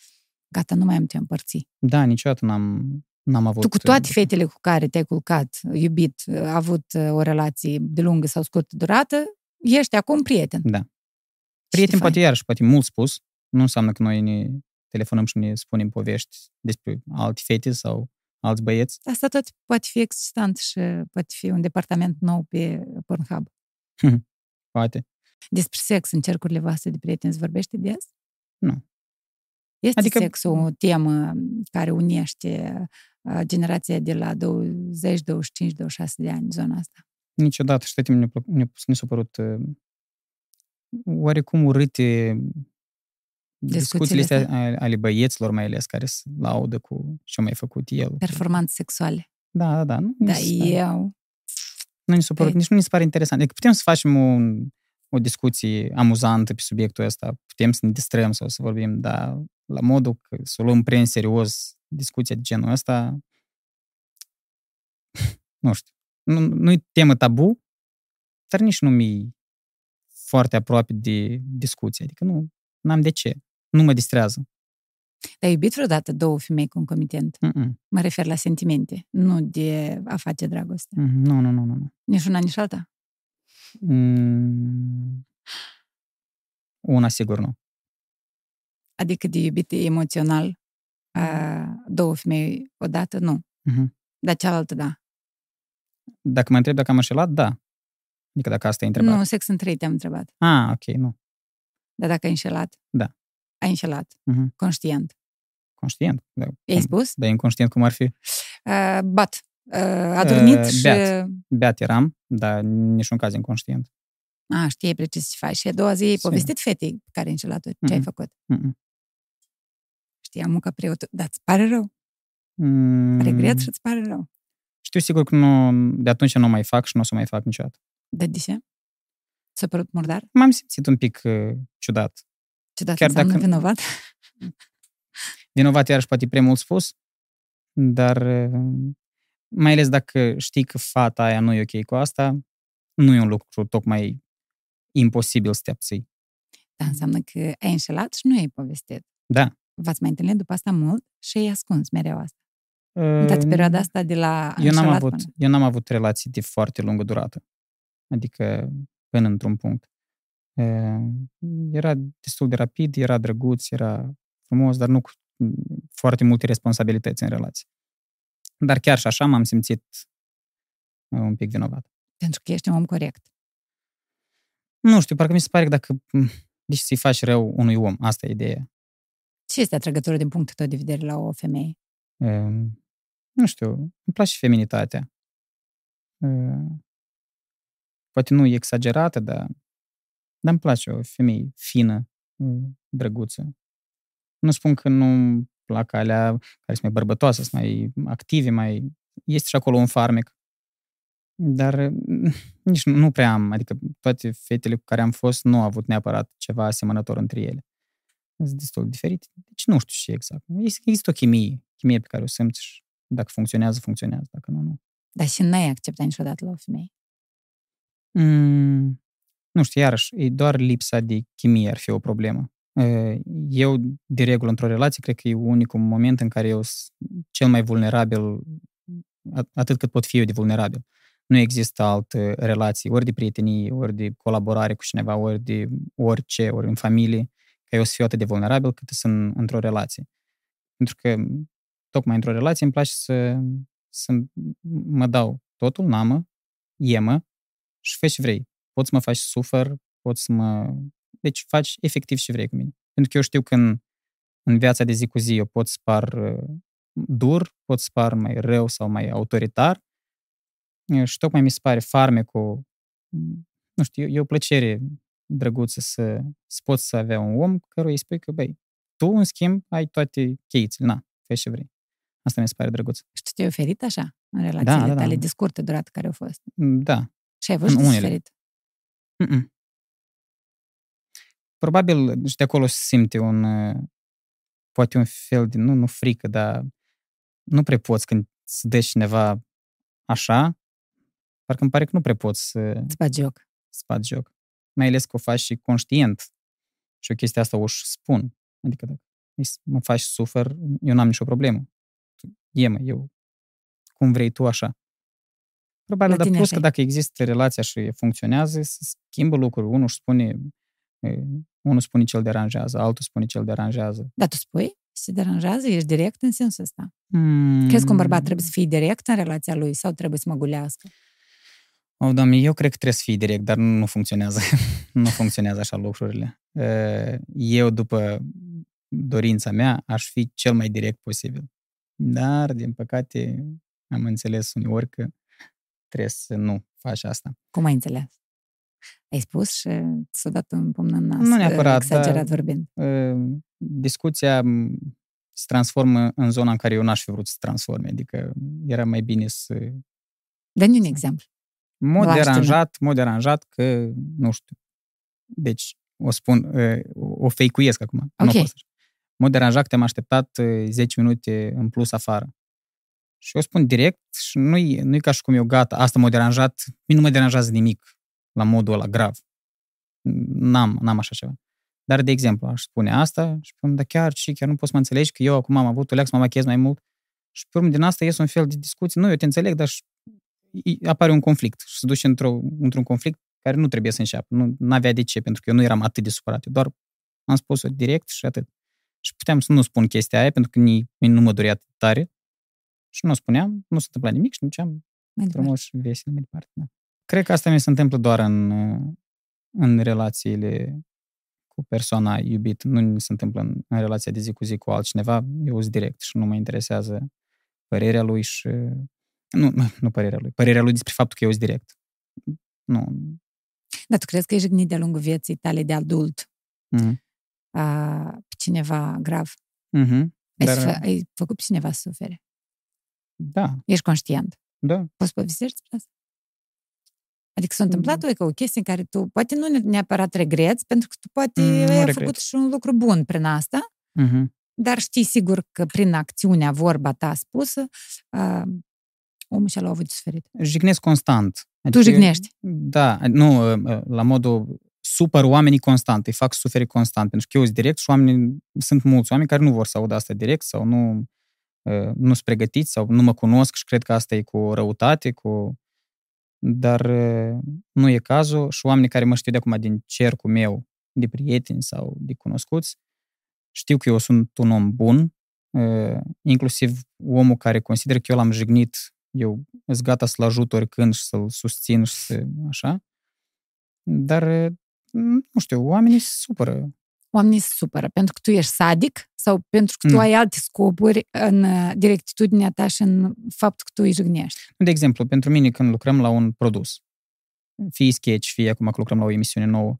gata, nu mai am ce împărți. Da, niciodată n-am, n-am avut... Tu cu toate fetele cu care te-ai culcat, iubit, avut uh, o relație de lungă sau scurtă durată, ești acum prieten. Da. Și Prieten te poate faci. iarăși, poate mult spus. Nu înseamnă că noi ne telefonăm și ne spunem povești despre alți fete sau alți băieți. Asta tot poate fi excitant și poate fi un departament nou pe Pornhub. Poate. Despre sex în cercurile voastre de prieteni se vorbește des? Nu. Este Adică- adică... sexul o temă care unește uh, generația de la 20, 25, 26 de ani, zona asta. Niciodată și tot timpul ne-a, plă- ne-a, ne s-a părut uh, oarecum urâte discuțiile astea astea? ale- ale băieților mai ales, care se laudă cu ce-a mai făcut el. Performanțe sexuale. Da, da, da. Nu, Da, ni se pare- eu... nu ni s-a părut, Pe- nici nu ni se pare interesant. Adică putem să facem un, o discuție amuzantă pe subiectul ăsta, putem să ne distrăm sau să vorbim, dar la modul că să o luăm prea în serios discuția de genul ăsta, nu știu. Nu, nu-i temă tabu, dar nici nu mi foarte aproape de discuție. Adică nu am de ce. Nu mă distrează. Ai iubit vreodată două femei concomitent? Mm-mm. Mă refer la sentimente, nu de a face dragoste. Mm, Nu, nu, nu, nu. nu. Nici una, nici alta. Mm, Una sigur nu. Adică de iubit emoțional a, două femei odată, nu. Mhm. Dar cealaltă, da. Dacă mă întreb dacă am înșelat, da. Adică dacă asta e întrebarea. Nu, sex în trei te-am întrebat. Ah, ok, nu. Dar dacă ai înșelat? Da. Ai înșelat. Mhm. Conștient. Conștient. Da, I-ai cum- spus? Da, inconștient cum ar fi. Uh, bat. Uh, adormit Uh, și... beat. Beat eram, dar niciun caz inconștient. A, știai precis ce faci. Și a doua zi ai Sigur. povestit fetei pe care ai înșelat-o. Ce ai Mhm. făcut? Mm-mm. Știam că preotul... Dar îți pare rău. Mm, Regret și îți pare rău. Știu sigur că nu, de atunci nu o mai fac și nu o să mai fac niciodată. Dar de ce? Ți-a părut murdar? M-am simțit un pic uh, ciudat. Ciudat Chiar înseamnă dacă- vinovat? Vinovat iarăși poate e prea mult spus, dar uh, mai ales dacă știi că fata aia nu e ok cu asta, nu e un lucru tocmai imposibil să te abții. Da, înseamnă că ai înșelat și nu ai povestit. Da. V-ați mai întâlnit după asta mult și ai ascuns mereu asta. În toată perioada asta de la Uh, eu n-am, înșelat avut, până- eu n-am avut relații de foarte lungă durată. Adică până într-un punct. Uh, Era destul de rapid, era drăguț, era frumos, dar nu cu mm, foarte multe responsabilități în relație. Dar chiar și așa m-am simțit uh, un pic vinovat. Pentru că ești un om corect. Nu știu, parcă mi se pare că dacă... mm, Deci să-i faci rău unui om, asta e ideea. Ce este atrăgătorul din punctul tău de vedere la o femeie? Uh, Nu știu, îmi place feminitatea. Uh, Poate nu e exagerată, dar, dar îmi place o femeie fină, uh, drăguță. Nu spun că nu plac alea care sunt mai bărbătoase, sunt mai active, mai... Este și acolo un farmec. Dar uh, nici nu, nu prea am, adică toate fetele cu care am fost nu au avut neapărat ceva asemănător între ele. Sunt destul de diferite. Deci nu știu ce exact. Există există o chimie, chimie pe care o simți și dacă funcționează, funcționează. Dacă nu, nu. Dar și n-ai acceptat niciodată la o femeie. Mm, nu știu, iarăși, e doar lipsa de chimie ar fi o problemă. Uh, Eu, de regulă, într-o relație, cred că e unicul moment în care eu sunt cel mai vulnerabil, at- atât cât pot fi eu de vulnerabil. Nu există altă relație, ori de prietenie, ori de colaborare cu cineva, ori de orice, ori în familie, ca eu să fiu atât de vulnerabil cât sunt într-o relație. Pentru că, tocmai într-o relație, îmi place să, să mă dau totul, n-amă, iemă, și fă ce vrei. Poți să mă faci să sufăr, poți să mă... Deci faci efectiv ce vrei cu mine. Pentru că eu știu că în, în viața de zi cu zi eu pot să par uh, dur, pot să par mai rău sau mai autoritar Uh, și tocmai mi se pare farmecul, m, nu știu, e o plăcere drăguță să, să poți să avea un om căruia îi spui că, băi, tu, în schimb, ai toate cheițele, na, fă ce vrei. Asta mi se pare drăguț. Și tu te-ai oferit așa în relațiile da, da. tale de scurtă durată care au fost. Da, Și ai văzut În de unele. suferit. Mm-mm. Probabil și de acolo se simte un, uh, poate un fel de, nu, nu frică, dar nu prea poți când îți dă cineva așa, parcă îmi pare că nu prea poți să Îți bagi joc. să faci joc. Mai ales că o faci și conștient. Și o chestie asta o și spun. Adică dacă îi s- mă faci să sufăr, eu n-am nicio problemă. E, mă, eu cum vrei tu așa. Probabil, La dar tine plus așa că e. dacă există relația și funcționează, se schimbă lucruri. Unul își spune, e, unul spune ce îl deranjează, altul spune ce îl deranjează. Dar tu spui? Și te deranjează? Ești direct în sensul ăsta? Mm. Crezi că un bărbat trebuie să fie direct în relația lui sau trebuie să măgulească? O, doamne, eu cred că trebuie să fii direct, dar nu funcționează. nu funcționează așa lucrurile. Eu, după dorința mea, aș fi cel mai direct posibil. Dar, din păcate, am înțeles uneori că trebuie să nu faci asta. Cum ai înțeles? Ai spus și s-a dat un pumn în nas, Nu neapărat, exagerat dar- vorbind. Discuția m, se transformă în zona în care eu n-aș fi vrut să se transforme. Adică era mai bine să... Dă-ne un exemplu. Mod Vă aștept, deranjat, mod deranjat că, nu știu, deci o spun, o fake-uiesc acum. Nu Ok. pot să- Mod deranjat că te-am așteptat eh, 10 minute în plus afară. Și eu spun direct și nu-i, nu-i ca și cum eu gata, asta m-a deranjat, mie nu mă deranjează nimic la modul ăla grav. N-am, n-am așa ceva. Dar, de exemplu, aș spune asta și spun, da chiar și chiar nu poți să mă înțelegi că eu acum am avut o leac să mă machez mai mult și pe urmă din asta ies un fel de discuție. Nu, eu te înțeleg, dar și i- apare un conflict și se duce într-o, într-un conflict care nu trebuie să înceapă. Nu avea de ce, pentru că eu nu eram atât de supărat. Eu doar am spus-o direct și atât. Și puteam să nu spun chestia aia, pentru că nici nu mă dorea atât tare. Și nu o spuneam, nu se întâmpla nimic și nu am Mai departe. frumos și vesel mai departe. Da. Cred că asta mi se întâmplă doar în, în relațiile cu persoana iubită. Nu mi se întâmplă în, în relația de zi cu zi cu altcineva. Eu sunt direct și nu mă interesează părerea lui și... Nu, nu, nu părerea lui. Părerea lui despre faptul că eu sunt direct. Nu. Dar tu crezi că ești jignit de-a lungul vieții tale de adult Mhm. a, pe cineva grav? Mhm. Ai, Dar, Dar... ai făcut pe cineva să sufere? Da, Ești conștient? da. Poți povestești despre asta? Adică s-a întâmplat mm. o chestie în care tu, poate nu neapărat regreți, pentru că tu poate Mm, nu ai regret. făcut și un lucru bun prin asta, Mhm. dar știi sigur că prin acțiunea, vorba ta spusă, uh, omul și-a avut de suferit. Jignesc constant. Tu jignești? Da, nu, la modul super oamenii constant, îi fac suferi constant, pentru că eu sunt direct și oamenii, sunt mulți oameni care nu vor să audă asta direct sau nu uh, nu sunt pregătiți sau nu mă cunosc și cred că asta e cu răutate, cu... Dar uh, nu e cazul și oamenii care mă știu de acum din cercul meu de prieteni sau de cunoscuți, știu că eu sunt un om bun, uh, inclusiv omul care consideră că eu l-am jignit, eu sunt gata să-l ajut oricând și să-l susțin și să, așa. Dar, uh, nu știu, oamenii se supără. Oamenii se supără pentru că tu ești sadic sau pentru că tu Nu. ai alte scopuri în uh, directitudinea ta și în faptul că tu îi jignești. De exemplu, pentru mine când lucrăm la un produs, fie sketch, fie acum că lucrăm la o emisiune nouă,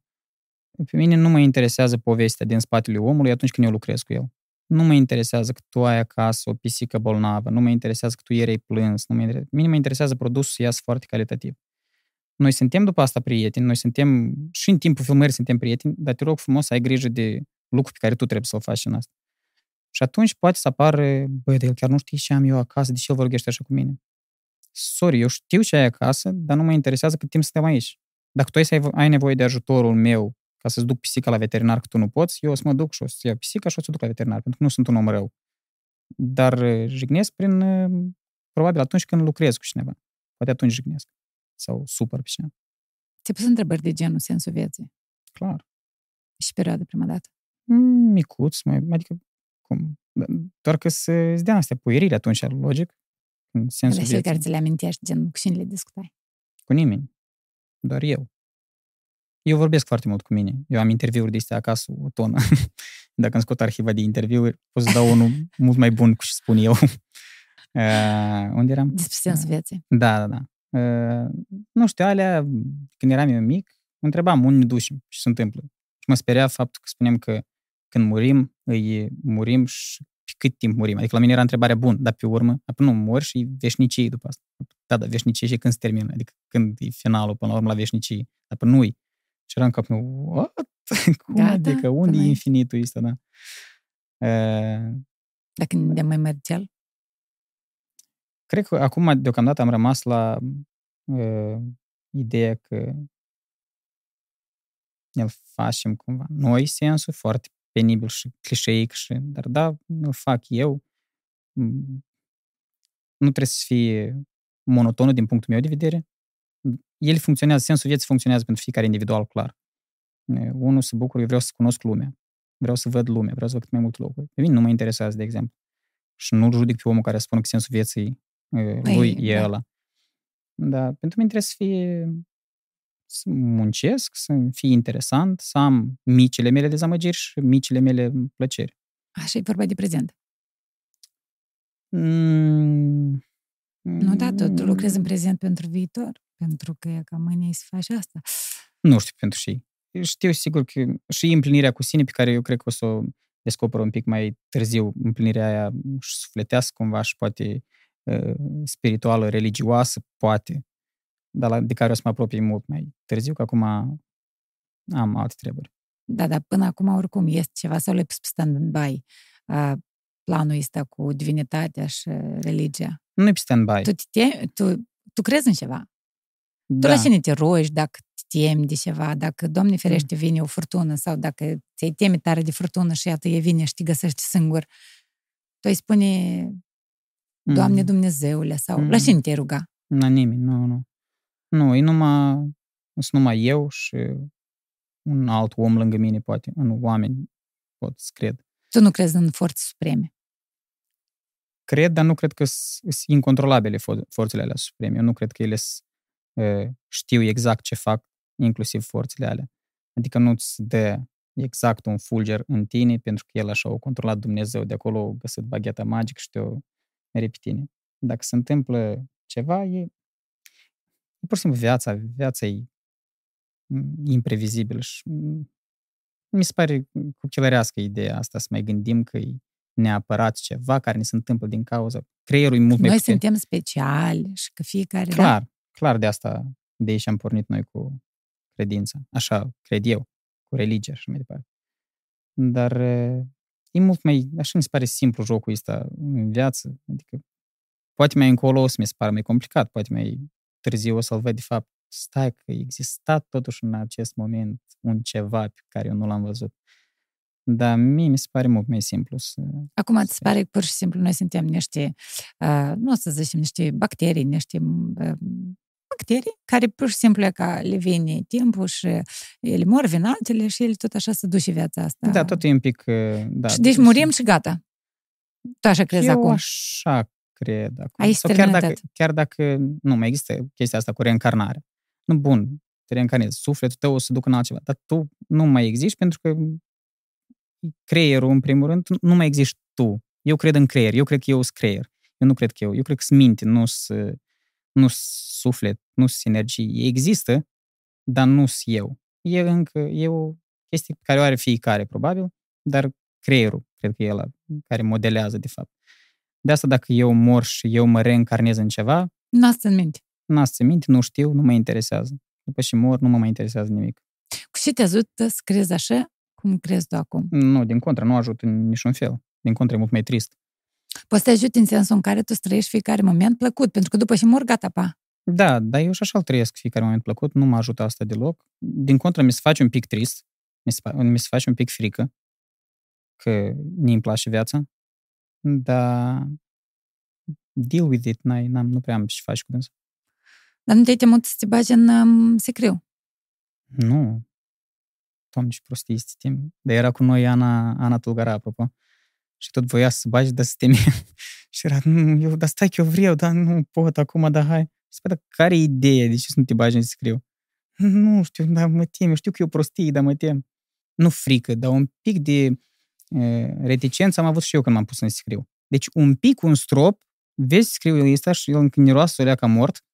pe mine nu mă interesează povestea din spatele omului atunci când eu lucrez cu el. Nu mă interesează că tu ai acasă o pisică bolnavă, nu mă interesează că tu ieri ai plâns, nu mă inter... mine mă interesează produsul să iasă foarte calitativ. Noi suntem după asta prieteni, noi suntem și în timpul filmării suntem prieteni, dar te rog frumos să ai grijă de lucruri pe care tu trebuie să-l faci în asta. Și atunci poate să apară, băi, de el chiar nu știe ce am eu acasă, de ce el vorbește așa cu mine? Sorry, eu știu ce ai acasă, dar nu mă interesează cât timp suntem aici. Dacă tu ai, să ai, ai nevoie de ajutorul meu ca să-ți duc pisica la veterinar că tu nu poți, eu o să mă duc și o să iau pisica și o să o duc la veterinar, pentru că nu sunt un om rău. Dar uh, jignesc prin, uh, probabil atunci când lucrez cu cineva. Poate atunci jignesc. Sau supăr pe cineva. Ți-ai pus întrebări de genul sensul vieții Clar. și perioada prima dată. Mm, Micuț, mai, adică cum? Doar că să îți dea astea puierire atunci, logic. În sensul Alea cele care vieții. ți le amintești, gen cu cine le discutai. Cu nimeni. Doar eu. Eu vorbesc foarte mult cu mine. Eu am interviuri de astea acasă, o tonă. Dacă îmi scot arhiva de interviuri, pot să dau unul mult mai bun cu ce spun eu. Uh, unde eram? Despre sensul vieții. Da, da, da. Uh, nu știu, alea, când eram eu mic, mă întrebam unde ne ducem, ce se întâmplă. Și mă speria faptul că spuneam că când murim, îi murim și pe cât timp murim. Adică la mine era întrebarea bună, dar pe urmă, apoi nu mor și veșnicie după asta. Da, da, veșnicie și când se termină, adică când e finalul până la urmă la veșnicie. Dar până nu Și era în capul meu, what? Cum Gata, adică? Unde până e ai- infinitul ăsta, da? Uh, Dacă ne dăm mai mărțel, Cred că acum, deocamdată, am rămas la uh, ideea că îl facem cumva noi sensul, foarte penibil și clișeic, și, dar da, îl fac eu. Mm, Nu trebuie să fie monotonul din punctul meu de vedere. El funcționează, sensul vieții funcționează pentru fiecare individual, clar. E, Unul se bucură, eu vreau să cunosc lumea. vreau să văd lumea, vreau să văd cât mai multe locuri. Pe mine nu mă interesează, de exemplu. Și nu-l judic pe omul care spune că sensul vieții uh, lui Ei, e da. ăla. Dar pentru mine trebuie să fie să muncesc, să fie interesant, să am micile mele dezamăgiri și micile mele plăceri. Așa e vorba de prezent. Mm, Nu, da, tu, tu lucrezi în prezent pentru viitor. Pentru că e ca mâine ai să faci asta. Nu știu pentru și Știu sigur că și împlinirea cu sine pe care eu cred că o să o descoper un pic mai târziu, împlinirea aia și sufletească cumva și poate uh, spirituală, religioasă, poate, dar la, de care o să mă apropii mult mai târziu, că acum am alte treburi. Da, dar până acum oricum este ceva sau le-ai pus pe stand-by uh, planul ăsta cu divinitatea și religia. Nu e pe stand-by. Tu, te temi, tu, tu crezi în ceva. Tu da. la cine te rogi dacă te temi de ceva, dacă, Doamne ferește, vine o furtună sau dacă ți-ai teme tare de furtună și iată, e vine și te găsești singur, tu îi spune, Doamne Mm. Dumnezeule, sau Mm. la cine te ruga? La nimeni, nu, nu. Nu, e numai, sunt numai eu și un alt om lângă mine, poate, în oameni, pot să cred. Tu nu crezi în forțe supreme. Cred, dar nu cred că sunt incontrolabile for- forțele alea supreme. Eu nu cred că ele s- uh, știu exact ce fac, inclusiv forțele alea. Adică nu-ți dă exact un fulger în tine, pentru că el așa o controlat Dumnezeu, de acolo a găsit bagheta magică și te-o mere pe tine. Dacă se întâmplă ceva, e, e pur și simplu viața. Viața e mm, imprevizibilă și mm, mi se pare copilărească ideea asta, să mai gândim că e neapărat ceva care ne se întâmplă din cauza. Creierul e mult mai Noi puternic. suntem speciali și că fiecare... Da? Clar, clar de asta, de aici am pornit noi cu credința. Așa cred eu, cu religia și mai departe. Dar e, e mult mai, așa mi se pare simplu jocul ăsta în viață. Adică poate mai încolo o să mi se pare mai complicat, poate mai târziu o să-l văd de fapt, stai că exista totuși în acest moment un ceva pe care eu nu l-am văzut. Dar mie mi se pare mult mai simplu să... Acum ți se pare că pur și simplu noi suntem niște, uh, nu o să zicem niște bacterii, niște uh, bacterii care pur și simplu e ca le vine timpul și ele mor, vin altele și ele tot așa se duce viața asta. Da, tot e un pic... uh, Da, și deci murim și gata. Tu așa crezi eu acum? așa cred acum. Ai Sau chiar dacă, terminat. chiar dacă nu mai există chestia asta cu reîncarnare. Nu, bun, te reîncarnezi. Sufletul tău o să ducă în altceva. Dar tu nu mai existi pentru că creierul, în primul rând, nu mai existi tu. Eu cred în creier. Eu cred că eu sunt creier. Eu nu cred că eu. Eu cred că sunt minte, nu sunt nu suflet, nu sunt energie. Există, dar nu sunt eu. E încă, e o chestie pe care o are fiecare, probabil, dar creierul, cred că e ăla care modelează, de fapt. De asta, dacă eu mor și eu mă reîncarnez în ceva, Nu asta în minte. n-am să minte, nu știu, nu mă interesează. După și mor, nu mă mai interesează nimic. Cu ce te ajută să crezi așa cum crezi tu acum? Nu, din contră, nu ajută în niciun fel. Din contră, e mult mai trist. Poți să te ajute în sensul în care tu să trăiești fiecare moment plăcut, pentru că după și mor, gata, pa. Da, dar eu și așa îl trăiesc fiecare moment plăcut, nu mă ajută asta deloc. Din contră, mi se face un pic trist, mi se, fa- mi se face un pic frică, că nu-mi place viața, dar deal with it, n-ai, n-am, nu prea am ce faci cu dânsul. Dar nu te-ai temut să te bagi în um, secriu. Nu. Doamne, ce prostii este timp. Dar era cu noi Ana, Ana Tulgara, apropo. Și tot voia să se bagi, dar să teme. și era, nu, eu, dar stai că eu vreau, dar nu pot acum, dar hai. Și spune, dar care e ideea? De ce să nu te bagi în scriu? Nu știu, dar mă tem. Eu știu că e o prostie, dar mă tem. Nu frică, dar un pic de e, reticență am avut și eu când m-am pus în scriu. Deci un pic, un strop, vezi scriul ăsta și el încă miroase o leacă mort,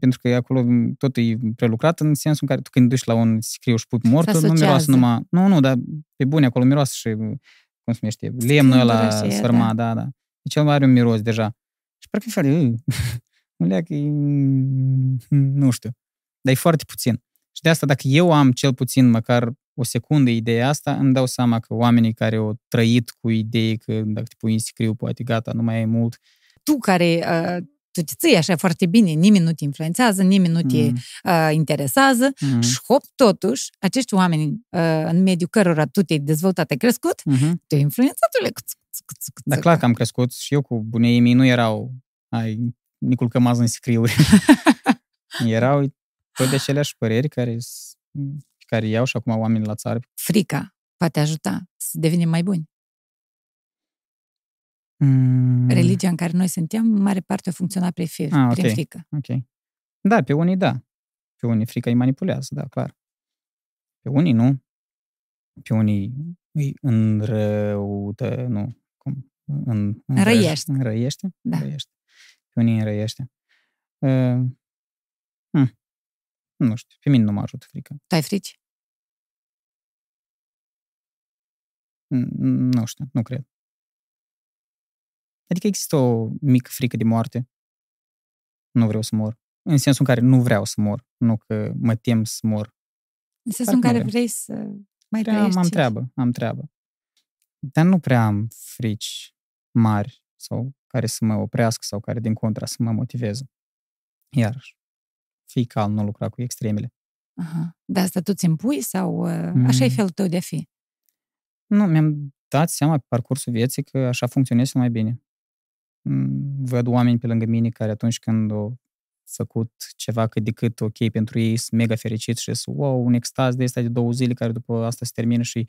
pentru că acolo tot e prelucrat în sensul în care tu când duci la un scriu și pui mortul, nu asociază. miroase numai... Nu, nu, dar pe bune, acolo miroase și, cum se numește, lemnul ăla Strâmbură și e, sfârmat, da, da. Deci el are un miros deja. Și parcă e foarte... "Ui, Un leac, e, nu știu. Dar e foarte puțin. Și de asta, dacă eu am cel puțin măcar o secundă ideea asta, îmi dau seama că oamenii care au trăit cu idei că dacă te pui în scriu, poate gata, nu mai e mult. Tu care uh, tu te ții așa foarte bine, nimeni nu te influențează, nimeni nu te Mm, uh, interesează mm, și hop, totuși, acești oameni uh, în mediul cărora tu te-ai dezvoltat, ai crescut, mhm. te-ai influențat le Dar clar că am crescut și eu cu bunei mei nu erau ai, Nicul Cămaz în scriuri. erau tot de aceleași păreri care, s- care iau și acum oamenii la țară. Frica poate ajuta să devenim mai buni. Mm, Religia în care noi suntem, în mare parte a funcționat prin, fi, Ah, prin ok. frică. Ok. Da, pe unii da. Pe unii frica îi manipulează, da, clar. Pe unii nu. Pe unii îi înrăută, nu, cum? În, Înrăiește. Înrăiește? Da. Înrăiește. Pe unii înrăiește. Uh, hm. Nu știu, pe mine nu mă ajută frica. Tu ai frici? Mm, Nu știu, nu cred. Adică există o mică frică de moarte. Nu vreau să mor. În sensul în care nu vreau să mor. Nu că mă tem să mor. În sensul în Parcă nu care vrei. vrei să mai Prea trăiești. am și- treabă, am treabă. Dar nu prea am frici mari sau care să mă oprească sau care din contra să mă motiveze. Iarăși, fii calm, nu lucra cu extremele. Aha. De asta tu ți impui sau uh, așa e Mm. felul tău de a fi? Nu, mi-am dat seama pe parcursul vieții că așa funcționez cel mai bine. Mm, Văd oameni pe lângă mine care atunci când au făcut ceva cât de cât ok pentru ei, sunt mega fericiți și sunt, wow, un extaz de ăsta de două zile care după asta se termină și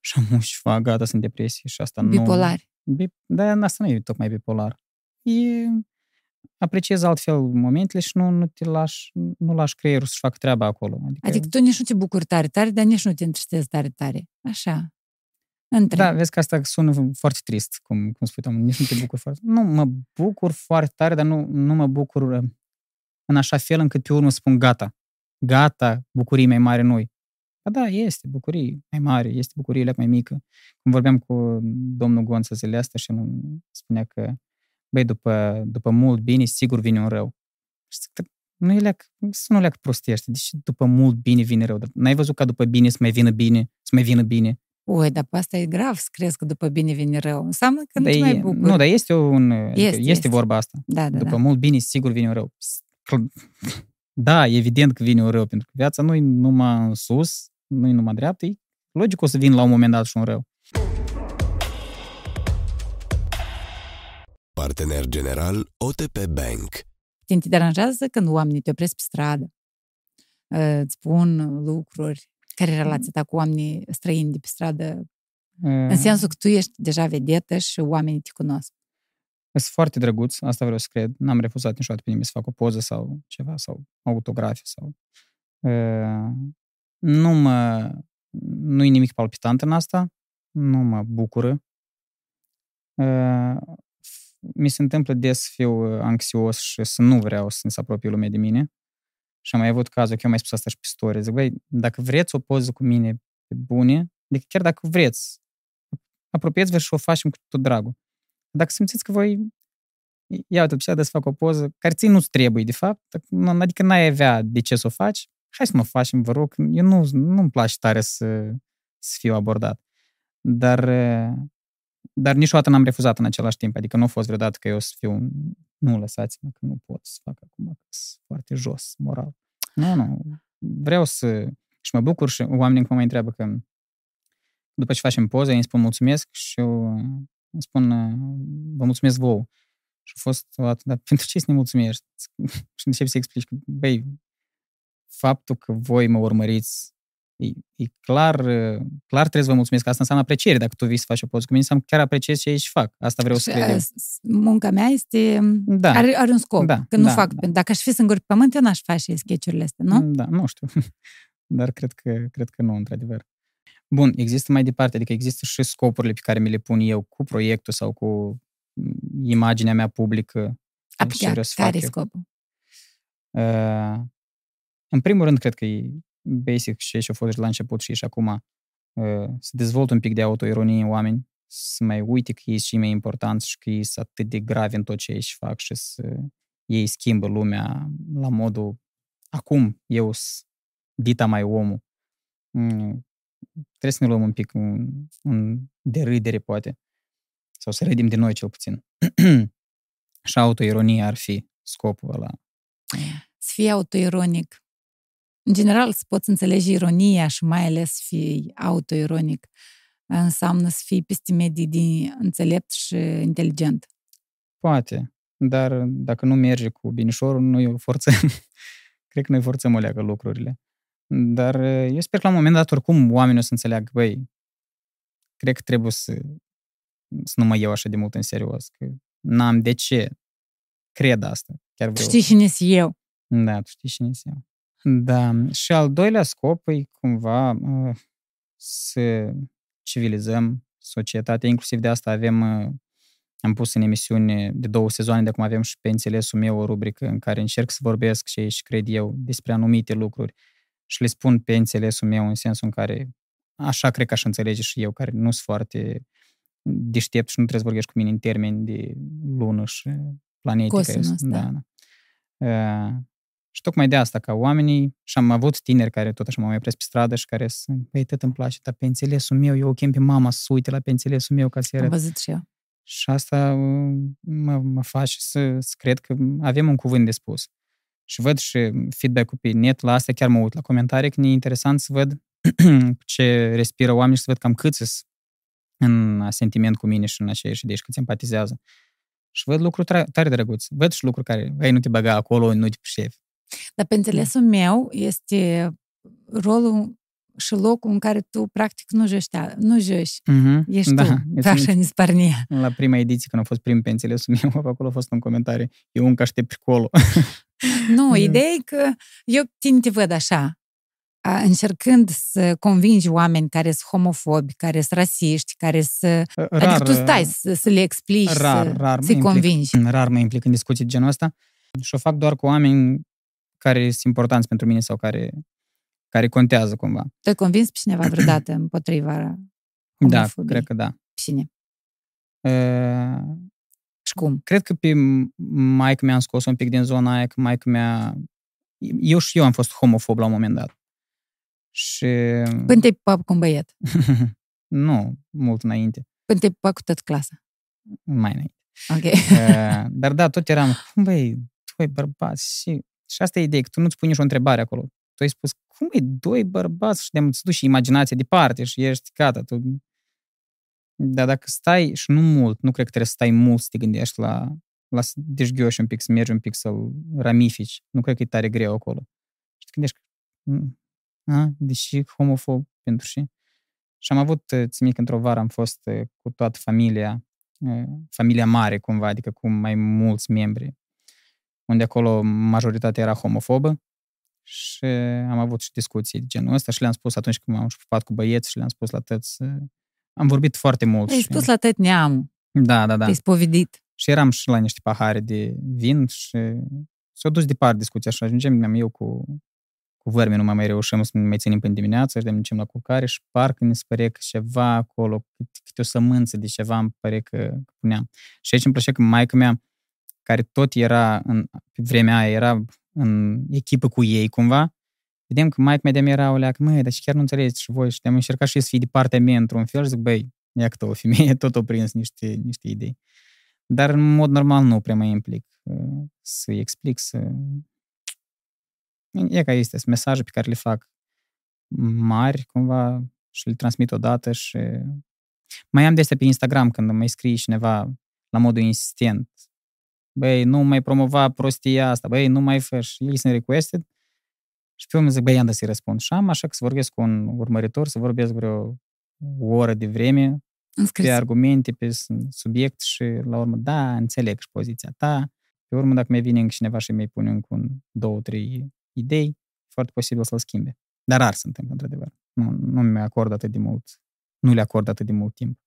și am și fac, gata, sunt în depresie și asta nu... Bipolari. Bi- Da, asta nu e tocmai bipolar. E... Apreciezi altfel momentele și nu, nu te lași, nu lași creierul să-și facă treaba acolo. Adică, Adică tu nici nu te bucuri tare, tare, dar nici nu te întristezi tare, tare. Așa. Între. da, vezi că asta sună foarte trist, cum, cum spui, Tom, nici nu te bucur foarte... Nu, mă bucur foarte tare, dar nu, nu mă bucur uh, în așa fel încât pe urmă spun gata. Gata, bucurii mai mare noi. Ba da, este bucurie mai mare, este bucurie mai mică. Cum vorbeam cu domnul Gonță zilele astea și el spunea că băi, după, după mult bine, sigur vine un rău. Și zic, "Dar nu e leac, să nu leac prostiește. Deci după mult bine vine rău. Dar N-ai văzut ca după bine să mai vină bine, să mai vină bine. Ui, dar pe asta e grav să crezi că după bine vine rău. Înseamnă că nu Dar te e- mai bucuri. Nu, dar este un, este, Este, este, este. vorba asta. Da, da, După da. mult bine, sigur vine un rău. Da, evident că vine un rău, pentru că viața nu e numai în sus, nu e numai dreaptă, e logic o să vină la un moment dat și un rău. Partener general OTP Bank. Te te deranjează când oamenii te opresc pe stradă, uh, îți spun lucruri, care e relația ta cu oamenii străini de pe stradă, în sensul că tu ești deja vedetă și oamenii te cunosc. Sunt foarte drăguț, asta vreau să cred. N-am refuzat niciodată pe nimeni să fac o poză sau ceva, sau autografie sau... Uh, nu mă... Nu e nimic palpitant în asta, nu mă bucură. Uh, mi se întâmplă des să fiu uh, anxios și să nu vreau să se apropie lumea de mine. Și am mai avut cazul, că eu am mai spus asta și pe story, zic, băi, dacă vreți o poză cu mine pe bune, adică chiar dacă vreți, apropieți-vă și o facem cu tot dragul. Dacă simțiți că voi ia uite, pe să fac o poză care ții nu-ți trebuie, de fapt, nu- adică n-ai avea de ce să o faci, hai să nu o facem, vă rog, eu nu, nu-mi place tare să, să fiu abordat. Dar, eh, dar niciodată n-am refuzat în același timp, adică nu a fost vreodată că eu să fiu, un- nu lăsați-mă, că nu pot să fac acum, că sunt foarte jos, moral. Nu, nu, vreau să, și mă bucur și oamenii încă mă mai întreabă că după ce facem poză, îi spun mulțumesc și eu îmi spun eh, vă mulțumesc vouă. Și a fost o dată, dar pentru ce să ne mulțumești? și încep să explici că, băi, faptul că voi mă urmăriți, e, e clar, eh, clar trebuie să vă mulțumesc, că asta înseamnă apreciere. Dacă tu vii să faci o poză cu mine, înseamnă că chiar apreciezi ce aici fac. Asta vreau să Și, cred eu. uh, s- munca mea este... Da, Are, are un scop. Da, că nu da, fac... da. Dacă aș fi singur pe pământ, eu n-aș face sketch-urile astea, nu? Da, nu știu. Dar cred că, cred că nu, într-adevăr. Bun, există mai departe, adică există și scopurile pe care mi le pun eu cu proiectul sau cu mm, imaginea mea publică. ce Aplicat. vreau să fac Care e eu. scopul? Uh, în primul rând, cred că e basic și ce a fost și la început și și acum, uh, să dezvolt un pic de autoironie în oameni, să mai uite că ei sunt cei mai importanți și că ei sunt atât de gravi în tot ce ei își fac și să ei schimbă lumea la modul acum eu sunt dita mai omul. Mm, trebuie să ne luăm un pic un, un de râdere, poate. Sau să râdem de noi, cel puțin. și autoironia ar fi scopul ăla. Să fii autoironic. În general, să poți înțelege ironia și mai ales să fii autoironic înseamnă să fii peste medii de înțelept și inteligent. Poate, dar dacă nu merge cu binișorul, noi o forțăm. Cred că noi forțăm o leagă lucrurile. Dar eu sper că la un moment dat, oricum, oamenii o să înțeleagă, băi, cred că trebuie să, să nu mă iau așa de mult în serios, că n-am de ce. Cred asta. Chiar Tu vreau. știi cine sunt eu. Da, tu știi cine sunt eu. Da. Și al doilea scop e cumva uh, să civilizăm societatea. Inclusiv de asta avem, uh, am pus în emisiune de două sezoane, de acum avem și pe înțelesul meu o rubrică în care încerc să vorbesc și și cred eu despre anumite lucruri și le spun pe înțelesul meu în sensul în care așa cred că aș înțelege și eu, care nu sunt foarte deștept și nu trebuie să vorbești cu mine în termeni de lună și planetică. Cosinus, da. da. Uh, și tocmai de asta, ca oamenii, și am avut tineri care tot așa mă mai opresc pe stradă și care sunt, băi, tot îmi place, dar pe înțelesul meu, eu o chem pe mama să uite la pe înțelesul meu ca să Am arăt. văzut și eu. Și asta uh, mă, mă face să, să cred că avem un cuvânt de spus. Și văd și feedback-ul pe net la asta, chiar mă uit la comentarii, că e interesant să văd ce respiră oamenii și să văd cam câți sunt în sentiment cu mine și în aceeași idei și cât empatizează. Și văd lucruri tare, tare drăguți. Văd și lucruri care, ei, nu te băga acolo, nu te pricepi. Dar pe înțelesul meu este rolul și șlocul în care tu practic nu joci, tea- nu joci. Mm-hmm. Ești da, tu. îți Pe așa ni sparnia. La prima ediție, când a fost prim pe înțelesul meu, acolo a fost un comentariu. Eu încă aștept acolo. Nu, Da. ideea e că eu tine te văd așa, a, încercând să convingi oameni care sunt homofobi, care sunt rasiști, care sunt... Rar, adică tu stai să, să le explici, rar, să, rar mă să-i implic. convingi. rar mă implic în discuții de genul ăsta și o fac doar cu oameni care sunt importanți pentru mine sau care, care contează cumva. Tu ai convins pe cineva vreodată împotriva Da, homofobiei? cred că da. Pe cine? Uh, Și cum? cred că pe maică mi-am scos un pic din zona aia, că maică mea... Eu și eu am fost homofob la un moment dat. Și... Până te-ai pupat cu un băiet. nu, mult înainte. Până te-ai pupat cu tot clasa. Mai înainte. Ok. Uh, dar da, tot eram, cum băi, tu ai bărbați și... Și asta e ideea, că tu nu-ți pui nici o întrebare acolo. Tu ai spus, cum e doi bărbați și de-am îți duci imaginația departe și ești gata. Tu... Dar dacă stai și nu mult, nu cred că trebuie să stai mult să te gândești la, la să deșghioși un pic, să mergi un pic, să-l ramifici. Nu cred că e tare greu acolo. Și te gândești, "Mm, a, deși homofob pentru și... Și am avut, țin minte că într-o vară am fost eh, cu toată familia, eh, familia mare cumva, adică cu mai mulți membri, unde acolo majoritatea era homofobă și am avut și discuții de genul ăsta și le-am spus atunci când m-am șupat cu băieți și le-am spus la tăți, eh, am vorbit foarte mult. Ai și... spus la tot neamul. Da, da, da. Te-ai spovedit. Și eram și la niște pahare de vin și s-a dus departe discuția și ajungem eu cu, cu vărmi, nu mai, mai reușim să ne mai ținem până dimineață și de ducem la culcare și parcă ne se pare că ceva acolo, câte, câte o sămânță de ceva îmi pare că, că puneam. Și aici îmi plăcea că maica mea, care tot era în pe vremea aia, era în echipă cu ei cumva, vedem că maica mea de-a mea era o leacă, măi, dar și chiar nu înțelegeți și voi și am încercat și eu să fii de partea mea într-un fel și zic, băi, ia că o femeie tot o prins niște, niște idei. Dar în mod normal nu prea mă implic uh, să-i explic, să... E ca este, sunt mesaje pe care le fac mari, cumva, și le transmit odată și... Mai am de astea pe Instagram când îmi mai scrie cineva la modul insistent. Băi, nu mai promova prostia asta, băi, nu mai fă și ei sunt requested. Și pe urmă zic, băi, am de să-i răspund. Și am așa că să vorbesc cu un urmăritor, să vorbesc vreo o oră de vreme Înscris. pe argumente, pe s- subiect și la urmă, da, înțeleg și poziția ta. Pe urmă, dacă mi vine încă cineva și mi pune încă un, două, trei idei, foarte posibil să-l schimbe. Dar rar se întâmplă, într-adevăr. Nu, nu mi acord atât de mult, nu le acord atât de mult timp.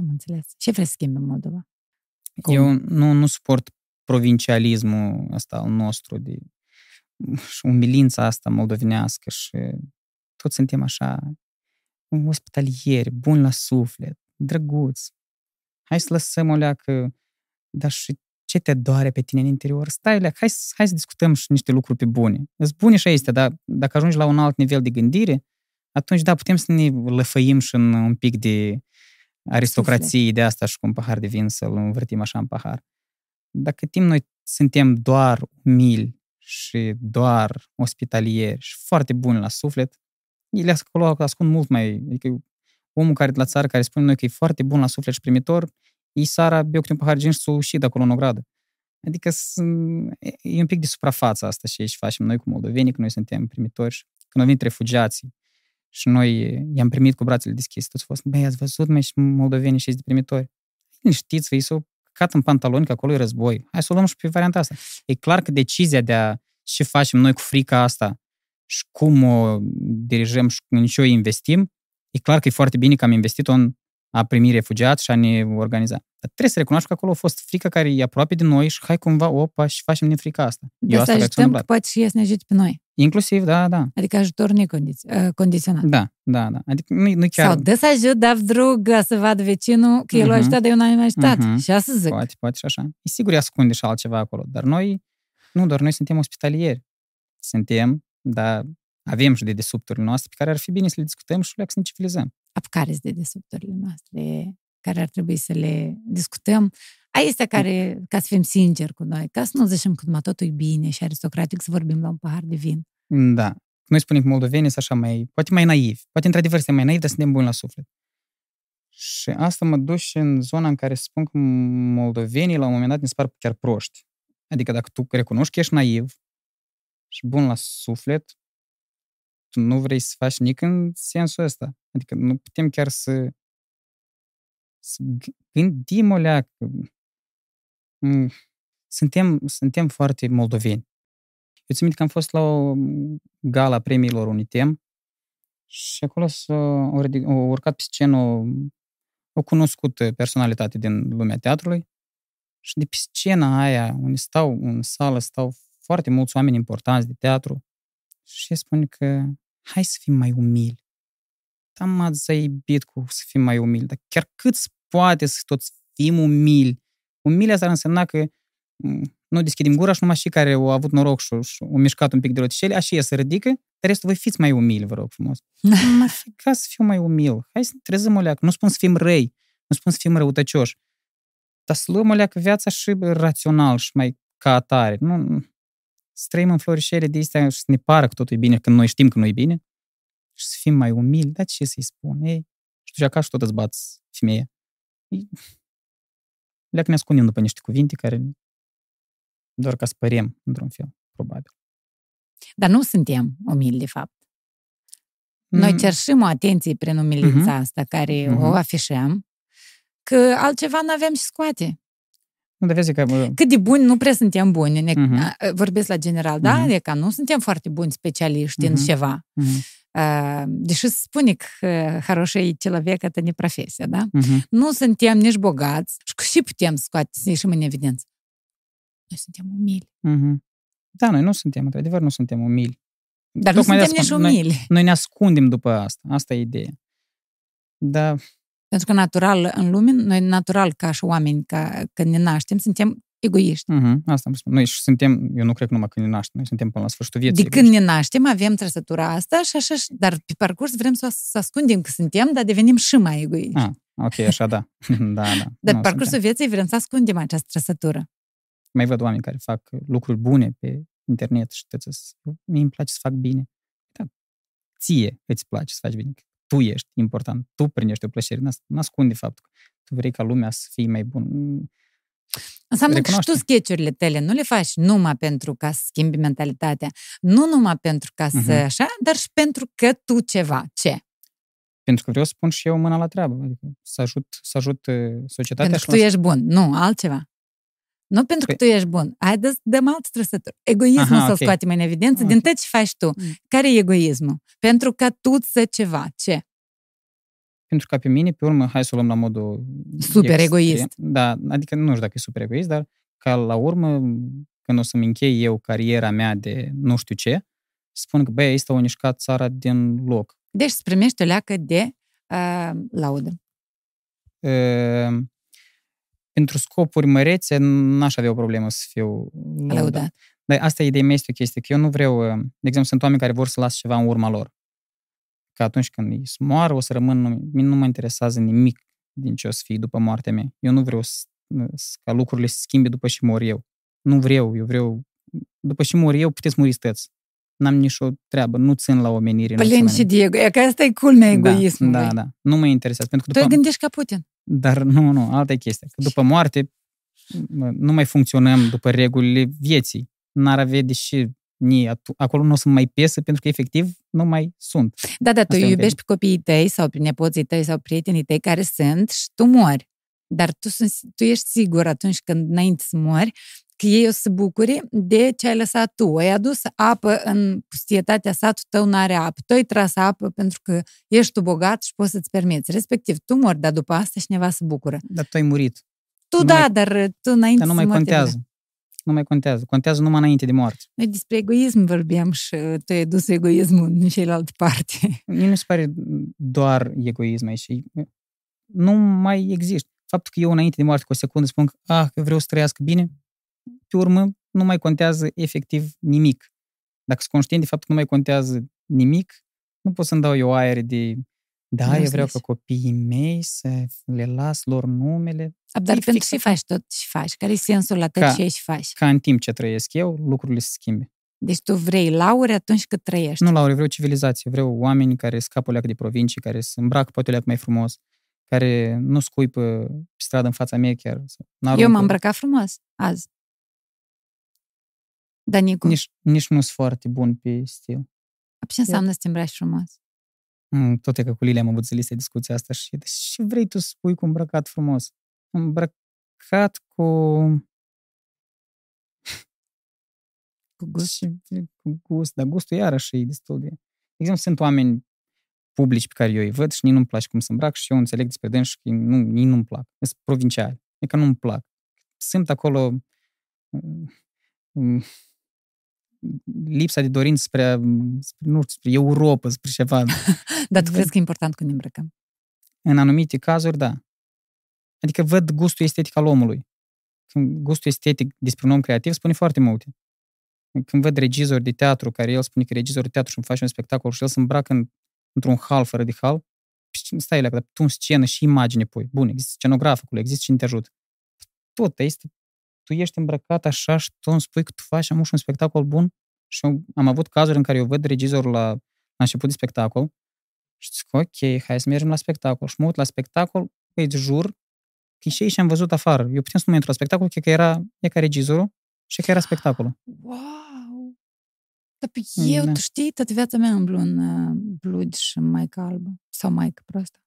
Am înțeles. Ce vrei să schimbi în Moldova? Cum? Eu nu, nu suport provincialismul ăsta al nostru, de și umilința asta moldovenească și toți suntem așa ospitalieri, buni la suflet, drăguți. Hai să lăsăm o leacă, dar și ce te doare pe tine în interior? Stai, leacă, hai, să- hai să discutăm și niște lucruri pe bune. Sunt bune și astea, dar dacă ajungi la un alt nivel de gândire, atunci, da, putem să ne lăfăim și în un pic de aristocrație de asta și cu un pahar de vin să-l învârtim așa în pahar. Dacă timp noi suntem doar umili și doar ospitalieri și foarte buni la suflet, ele acolo ascund mult mai... Adică omul care de la țară care spune noi că e foarte bun la suflet și primitor, ei sara bea câte un pahar de gin și s-o ușit acolo în ogradă. Adică sunt- e un pic de suprafață asta și aici facem noi cu moldovenii, că noi suntem primitori și când au venit refugiații Și noi i-am primit cu brațele deschise. Toți au fost, băi, ați văzut, mai și moldovenii și deprimitori. Știți, ei s-au cat în pantaloni, că acolo e război. Hai să o luăm și pe varianta asta. E clar că decizia de a ce facem noi cu frica asta și cum o dirijăm și în ce o investim, e clar că e foarte bine că am investit-o în a primi refugiați și a ne organiza. Dar trebuie să recunoaști că acolo a fost frica care e aproape de noi și hai cumva, opa, și facem din frica asta. De asta ajutăm că poate și ei să ne ajute pe noi. Inclusiv, da, da. Adică ajutor necondiționat. Da, da, da. Adică nu, nu chiar... Sau dă să ajut, dar drugă să vadă vecinul că el uh-huh. l-a ajutat, dar eu n-am ajutat. Uh-huh. Și asta zic. Poate, poate și așa. E sigur, ascunde și altceva acolo. Dar noi, nu, doar noi suntem ospitalieri. Suntem, dar avem și de desubturile noastre pe care ar fi bine să le discutăm și le să ne civilizăm. Ap care sunt de desubturile noastre care ar trebui să le discutăm? Aia care, ca să fim sinceri cu noi, ca să nu zicem că numai totul e bine și aristocratic să vorbim la un pahar de vin. Da. Noi spunem că moldovenii sunt așa mai, poate mai naivi. Poate într-adevăr suntem mai naivi, dar suntem buni la suflet. Și asta mă duce în zona în care spun că moldovenii la un moment dat ne par chiar proști. Adică dacă tu recunoști că ești naiv și bun la suflet, tu nu vrei să faci nici în sensul ăsta. Adică nu putem chiar să, să gândim o leacă. Mm, suntem, suntem foarte moldoveni. Eu țin că am fost la o gala premiilor Unitem și acolo s-a urcat pe scenă o, o cunoscută personalitate din lumea teatrului și de pe scena aia, unde stau în sală, stau foarte mulți oameni importanți de teatru și spune că hai să fim mai umili. Dar m-ați zaibit cu să fim mai umili, dar chiar cât poate să toți fim umili? Umili asta ar însemna că mm, nu deschidem gura și numai și care au avut noroc și, și au mișcat un pic de roticele, așa se ridică, dar restul voi fiți mai umili, vă rog frumos. Mă ca să fiu mai umil. Hai să trezăm o leacă. Nu spun să fim răi, nu spun să fim răutăcioși. Dar să luăm o leacă viața și rațional și mai ca atare. Nu, să trăim în florișele de astea și să ne pară că totul e bine când noi știm că nu e bine și să fim mai umili. Dar ce să-i spun? Ei, știu, acasă tot îți bați femeia. Leacă ne ascundem după niște cuvinte care doar ca să părem, într-un fel, probabil. Dar nu suntem umili, de fapt. Noi mm. cerșim o atenție prin umilința mm-hmm. asta care mm-hmm. o afișăm, că altceva nu avem și scoate. Nu, dar vezi că... Cât de buni nu prea suntem buni. Ne, uh-huh. Vorbesc la general, uh-huh. da? Mhm. Adică nu suntem foarte buni specialiști uh-huh. în ceva. Uh-huh. Deși se spune că хороший человек это не профессия, да? Uh-huh. Nu suntem nici bogați și și putem scoate, să ieșim în evidență. Noi suntem umili. Uh-huh. Da, noi nu suntem, într-adevăr, nu suntem umili. Dar Tocmai nu suntem nici umili. Noi, noi ne ascundem după asta. Asta e ideea. Da. Pentru că natural în lume, noi natural ca și oameni, ca când ne naștem, suntem egoiști. Uh-huh, asta am spus. Noi suntem, eu nu cred numai când ne naștem, noi suntem până la sfârșitul vieții. De când ne naștem avem trăsătura asta și așa, dar pe parcurs vrem să, să ascundem că suntem, dar devenim și mai egoiști. Ah, ok, așa da. da, da. Dar pe parcursul suntem. vieții vrem să ascundem această trăsătură. Mai văd oameni care fac lucruri bune pe internet și tăți, mie îmi place să fac bine. Da, ție îți place să faci bine tu ești important, tu prindești o plăcere, nu ascunde faptul că tu vrei ca lumea să fie mai bun. Înseamnă Recunoaște. că și tu sketchurile tale nu le faci numai pentru ca să schimbi mentalitatea, nu numai pentru ca să uh-huh. așa, dar și pentru că tu ceva. Ce? Pentru că vreau să pun și eu mâna la treabă, adică să ajut, să ajut uh, societatea. Pentru că tu ești bun, nu, altceva. Nu pentru că păi- tu ești bun. Hai să dăm alt trăsături. Egoismul Aha, să-l okay. scoatem în evidență okay. din tot ce faci tu. Mm. Care e egoismul? Pentru că tu să ceva. Ce? Pentru că pe mine, pe urmă, hai să o luăm la modul... Super extrem. egoist. Da, adică nu știu dacă e super egoist, dar ca la urmă, când o să-mi închei eu cariera mea de nu știu ce, spun că, băi, este o nișcat țara din loc. Deci îți primești o leacă de uh, laudă. Uh, pentru scopuri mărețe n-aș avea o problemă să fiu lăudat. Dar asta e ideea mea, este o chestie, că eu nu vreau, uh, de exemplu, sunt oameni care vor să las ceva în urma lor. Că atunci când îi moară, o să rămân, nu, nu mă interesează nimic din ce o să fie după moartea mea. Eu nu vreau să, ca lucrurile să schimbe după și mor eu. Nu vreau, eu vreau, după și mor eu, puteți muri stăți. N-am nicio treabă, nu țin la omenire. Plin și Diego, e că asta e culmea da, egoismului. Da, da, nu mă interesează. Pentru că după... Tu gândești ca Putin. Dar nu, nu, alta e chestia. Că după moarte nu mai funcționăm după regulile vieții. N-ar avea deși ni, atu- acolo nu o să mai piesă pentru că efectiv nu mai sunt. Da, da, tu Asta e iubești ok. pe copiii tăi sau pe nepoții tăi sau prietenii tăi care sunt și tu mori. Dar tu, sunt, tu ești sigur atunci când înainte să mori că ei o să se bucure de ce ai lăsat tu. Ai adus apă în pustietatea satului tău n-are apă. Tu ai tras apă pentru că ești tu bogat și poți să-ți permiți. Respectiv, tu mori, dar după asta cineva se bucură. Dar tu ai murit. Tu Nu da, mai- dar tu înainte Dar nu să mai mori te contează. Nu mai contează. Contează numai înainte de moarte. Noi despre egoism vorbeam și tu ai dus egoismul în cealaltă parte. Mie mi se pare doar egoism aici. și Nu mai există. Faptul că eu înainte de moarte cu o secundă spun că ah, că vreau să trăiască bine, pe urmă nu mai contează efectiv nimic. Dacă sunt conștient de faptul că nu mai contează nimic, nu pot să-mi dau eu aer de da, Nu eu vreau zici. ca copiii mei să le las lor numele, Dar E pentru fix ce faci tot ce faci? Care e sensul la tot Ca- ce și faci? ca în timp ce trăiesc eu, lucrurile se schimbe. Deci tu vrei lauri atunci când trăiești. Nu, Laura, vreau civilizație. Vreau oameni care scapă o leacă de provincii, care se îmbracă poate o leacă mai frumos, care nu scuipă pe stradă în fața mea chiar. sau Eu n-aruncă. m-am îmbrăcat frumos azi. Danicu, Nici... Nici, nici nu sunt foarte bun pe stil. ce înseamnă să te îmbraci frumos? Mm, Tot e că cu Lilia am avut zilise discuția asta și de ce vrei tu să spui cu îmbrăcat frumos? Îmbrăcat cu... Cu gust. Și, cu gust, dar gustul iarăși e destul de... De exemplu, sunt oameni publici pe care eu îi văd și nici nu-mi place cum se îmbrac și eu înțeleg despre dâns și că nu, nici nu-mi plac. Sunt provinciali. E că nu-mi plac. Simt acolo mm, mm, lipsa de dorință spre, spre, nu știu, spre Europa, spre ceva. Dar tu Văd. crezi că e important când ne îmbrăcăm? În anumite cazuri, da. Adică văd gustul estetic al omului. Când gustul estetic despre un om creativ spune foarte multe. Când văd regizor de teatru, care el spune că regizor de teatru și îmi face un spectacol și el se îmbracă în, într-un hal fără de hal, și stai la dar tu în scenă și imagine pui. Bun, există scenograf acolo, există cine te ajută. Tot, este, tu ești îmbrăcat așa și tu îmi spui că tu faci am un spectacol bun și eu am avut cazuri în care eu văd regizorul la, la început de spectacol și zic, ok, hai să mergem la spectacol. Și mă uit la spectacol, îți jur că și aici am văzut afară. Eu putem să nu mă intru la spectacol, cred că era, e ca regizorul și că era spectacolul. Wow! Dar pe eu, Da. tu știi, toată viața mea îmblu în uh, blud și în maică albă. Sau maică proastă.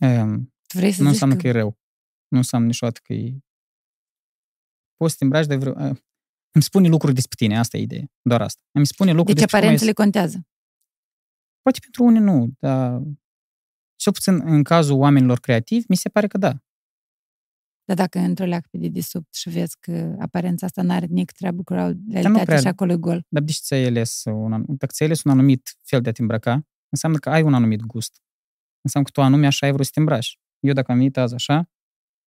Um, Tu vrei să nu zici înseamnă că... că e rău. Nu înseamnă niciodată că e... Poți să te îmbraci de vreo... uh, Îmi spune lucruri despre tine, asta e ideea. Doar asta. Îmi spune lucruri Deci despre cum aparențele ești. contează. Poate pentru unii nu, dar cel puțin în cazul oamenilor creativi, mi se pare că da. Dar dacă într-o leacă pe dedesubt și vezi că aparența asta n-are nici treabă cu realitatea prea- și acolo e gol. Dar de ce ți-ai ales un, anum- dacă ți-ai ales un anumit fel de a te îmbrăca, înseamnă că ai un anumit gust. Înseamnă că tu anume așa ai vrut să te îmbraci. Eu dacă am venit azi așa,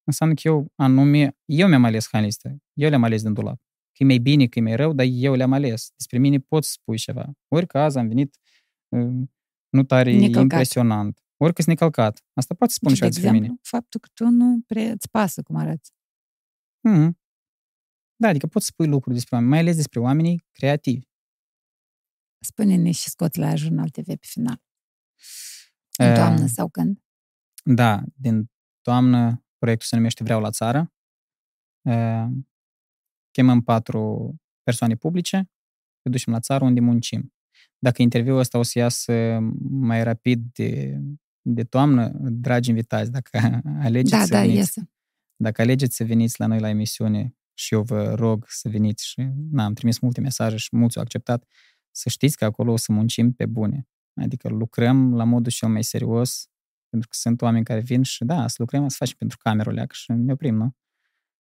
înseamnă că eu anume, eu mi-am ales hainele astea. Eu le-am ales din dulap. Că e mai bine, că e mai rău, dar eu le-am ales. Despre mine pot să spui ceva. Ori că azi am venit uh, nu tare Necălcat. impresionant. Ori că sunt necălcat. Asta poate să spun Și, și de despre mine. exemplu, faptul că tu nu prea îți pasă cum arăți. Mm-hmm. Da, adică poți să spui lucruri despre oameni, mai ales despre oamenii creativi. Spune-ne și scoți la Jurnal TV pe final. În Eh, toamnă sau când? Da, din toamnă proiectul se numește Vreau la țară. Uh, Chemăm patru persoane publice, le ducem la țară unde muncim. Dacă interviul ăsta o să iasă mai rapid de, de toamnă, dragi invitați, dacă alegeți Da, să da, veniți, iese. dacă alegeți să veniți la noi la emisiune și eu vă rog să veniți și na, am trimis multe mesaje și mulți au acceptat, să știți că acolo o să muncim pe bune. Adică lucrăm la modul cel mai serios, pentru că sunt oameni care vin și da, să lucrăm, să facem pentru camerul leac și ne oprim, nu?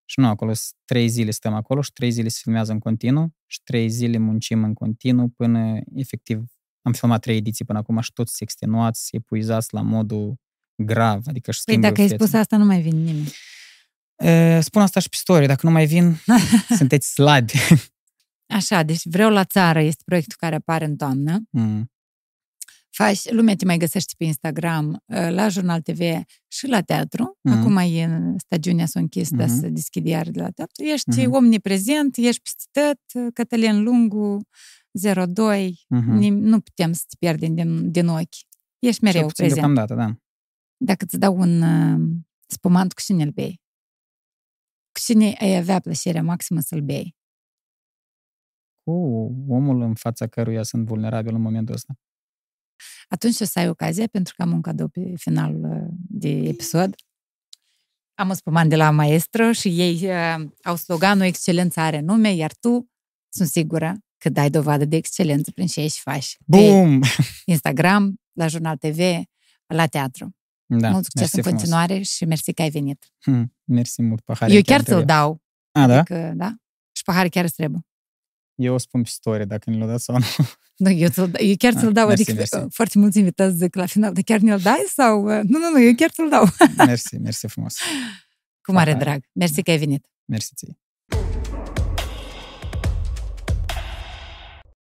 Și nu, acolo sunt trei zile stăm acolo și trei zile se filmează în continuu și trei zile muncim în continuu până efectiv am filmat trei ediții până acum și toți se extenuați, epuizați la modul grav, adică și Păi schimbă dacă ai vieții. spus asta, nu mai vine nimeni. E, Spun asta și pe story, dacă nu mai vin, sunteți slabi. Așa, deci Vreau la țară este proiectul care apare în toamnă. Mm. Faci, lumea te mai găsește pe Instagram, uh, la Jurnal TV și la teatru. Mhm. Acum e în stagiunea s-a închis, dar Mhm. să deschid iar de la teatru. Ești Mhm. omniprezent, ești peste tot, Cătălin Lungu, 02, Mhm. nim- nu putem să te pierdem din, din ochi. Ești Cel mereu puțin prezent. deocamdată, da. Dacă îți dau un uh, spumant, cu cine îl bei? Cu cine ai avea plăcerea maximă să-l bei? cu omul în fața căruia sunt vulnerabil în momentul ăsta. Atunci o să ai ocazia, pentru că am un cadou pe finalul uh, de episod. Am o spumant de la maestru și ei uh, au sloganul Excelența are nume, iar tu, sunt sigură, că dai dovadă de excelență prin ce ești faci. Bum! Pe Instagram, la Jurnal TV, la teatru. Da, Mult succes mersi în frumos. continuare și mersi că ai venit. Hmm, mersi mult, pahare. Eu chiar ți-l dau. A, da? Adică, da? Și pahare chiar îți trebuie. Eu o spun pe story dacă ne-l dat sau nu. Nu, eu, ți-l, eu chiar ți-l Ah, dau, mersi, adică mersi. uh, foarte mulți invitați zic la final, de chiar ne-l dai sau... uh, Nu, nu, nu, eu chiar ți-l dau. Mersi, mersi frumos. Cu mare Pahare. drag. Mersi că ai venit. Mersi ție.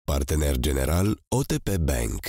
Partener general OTP Bank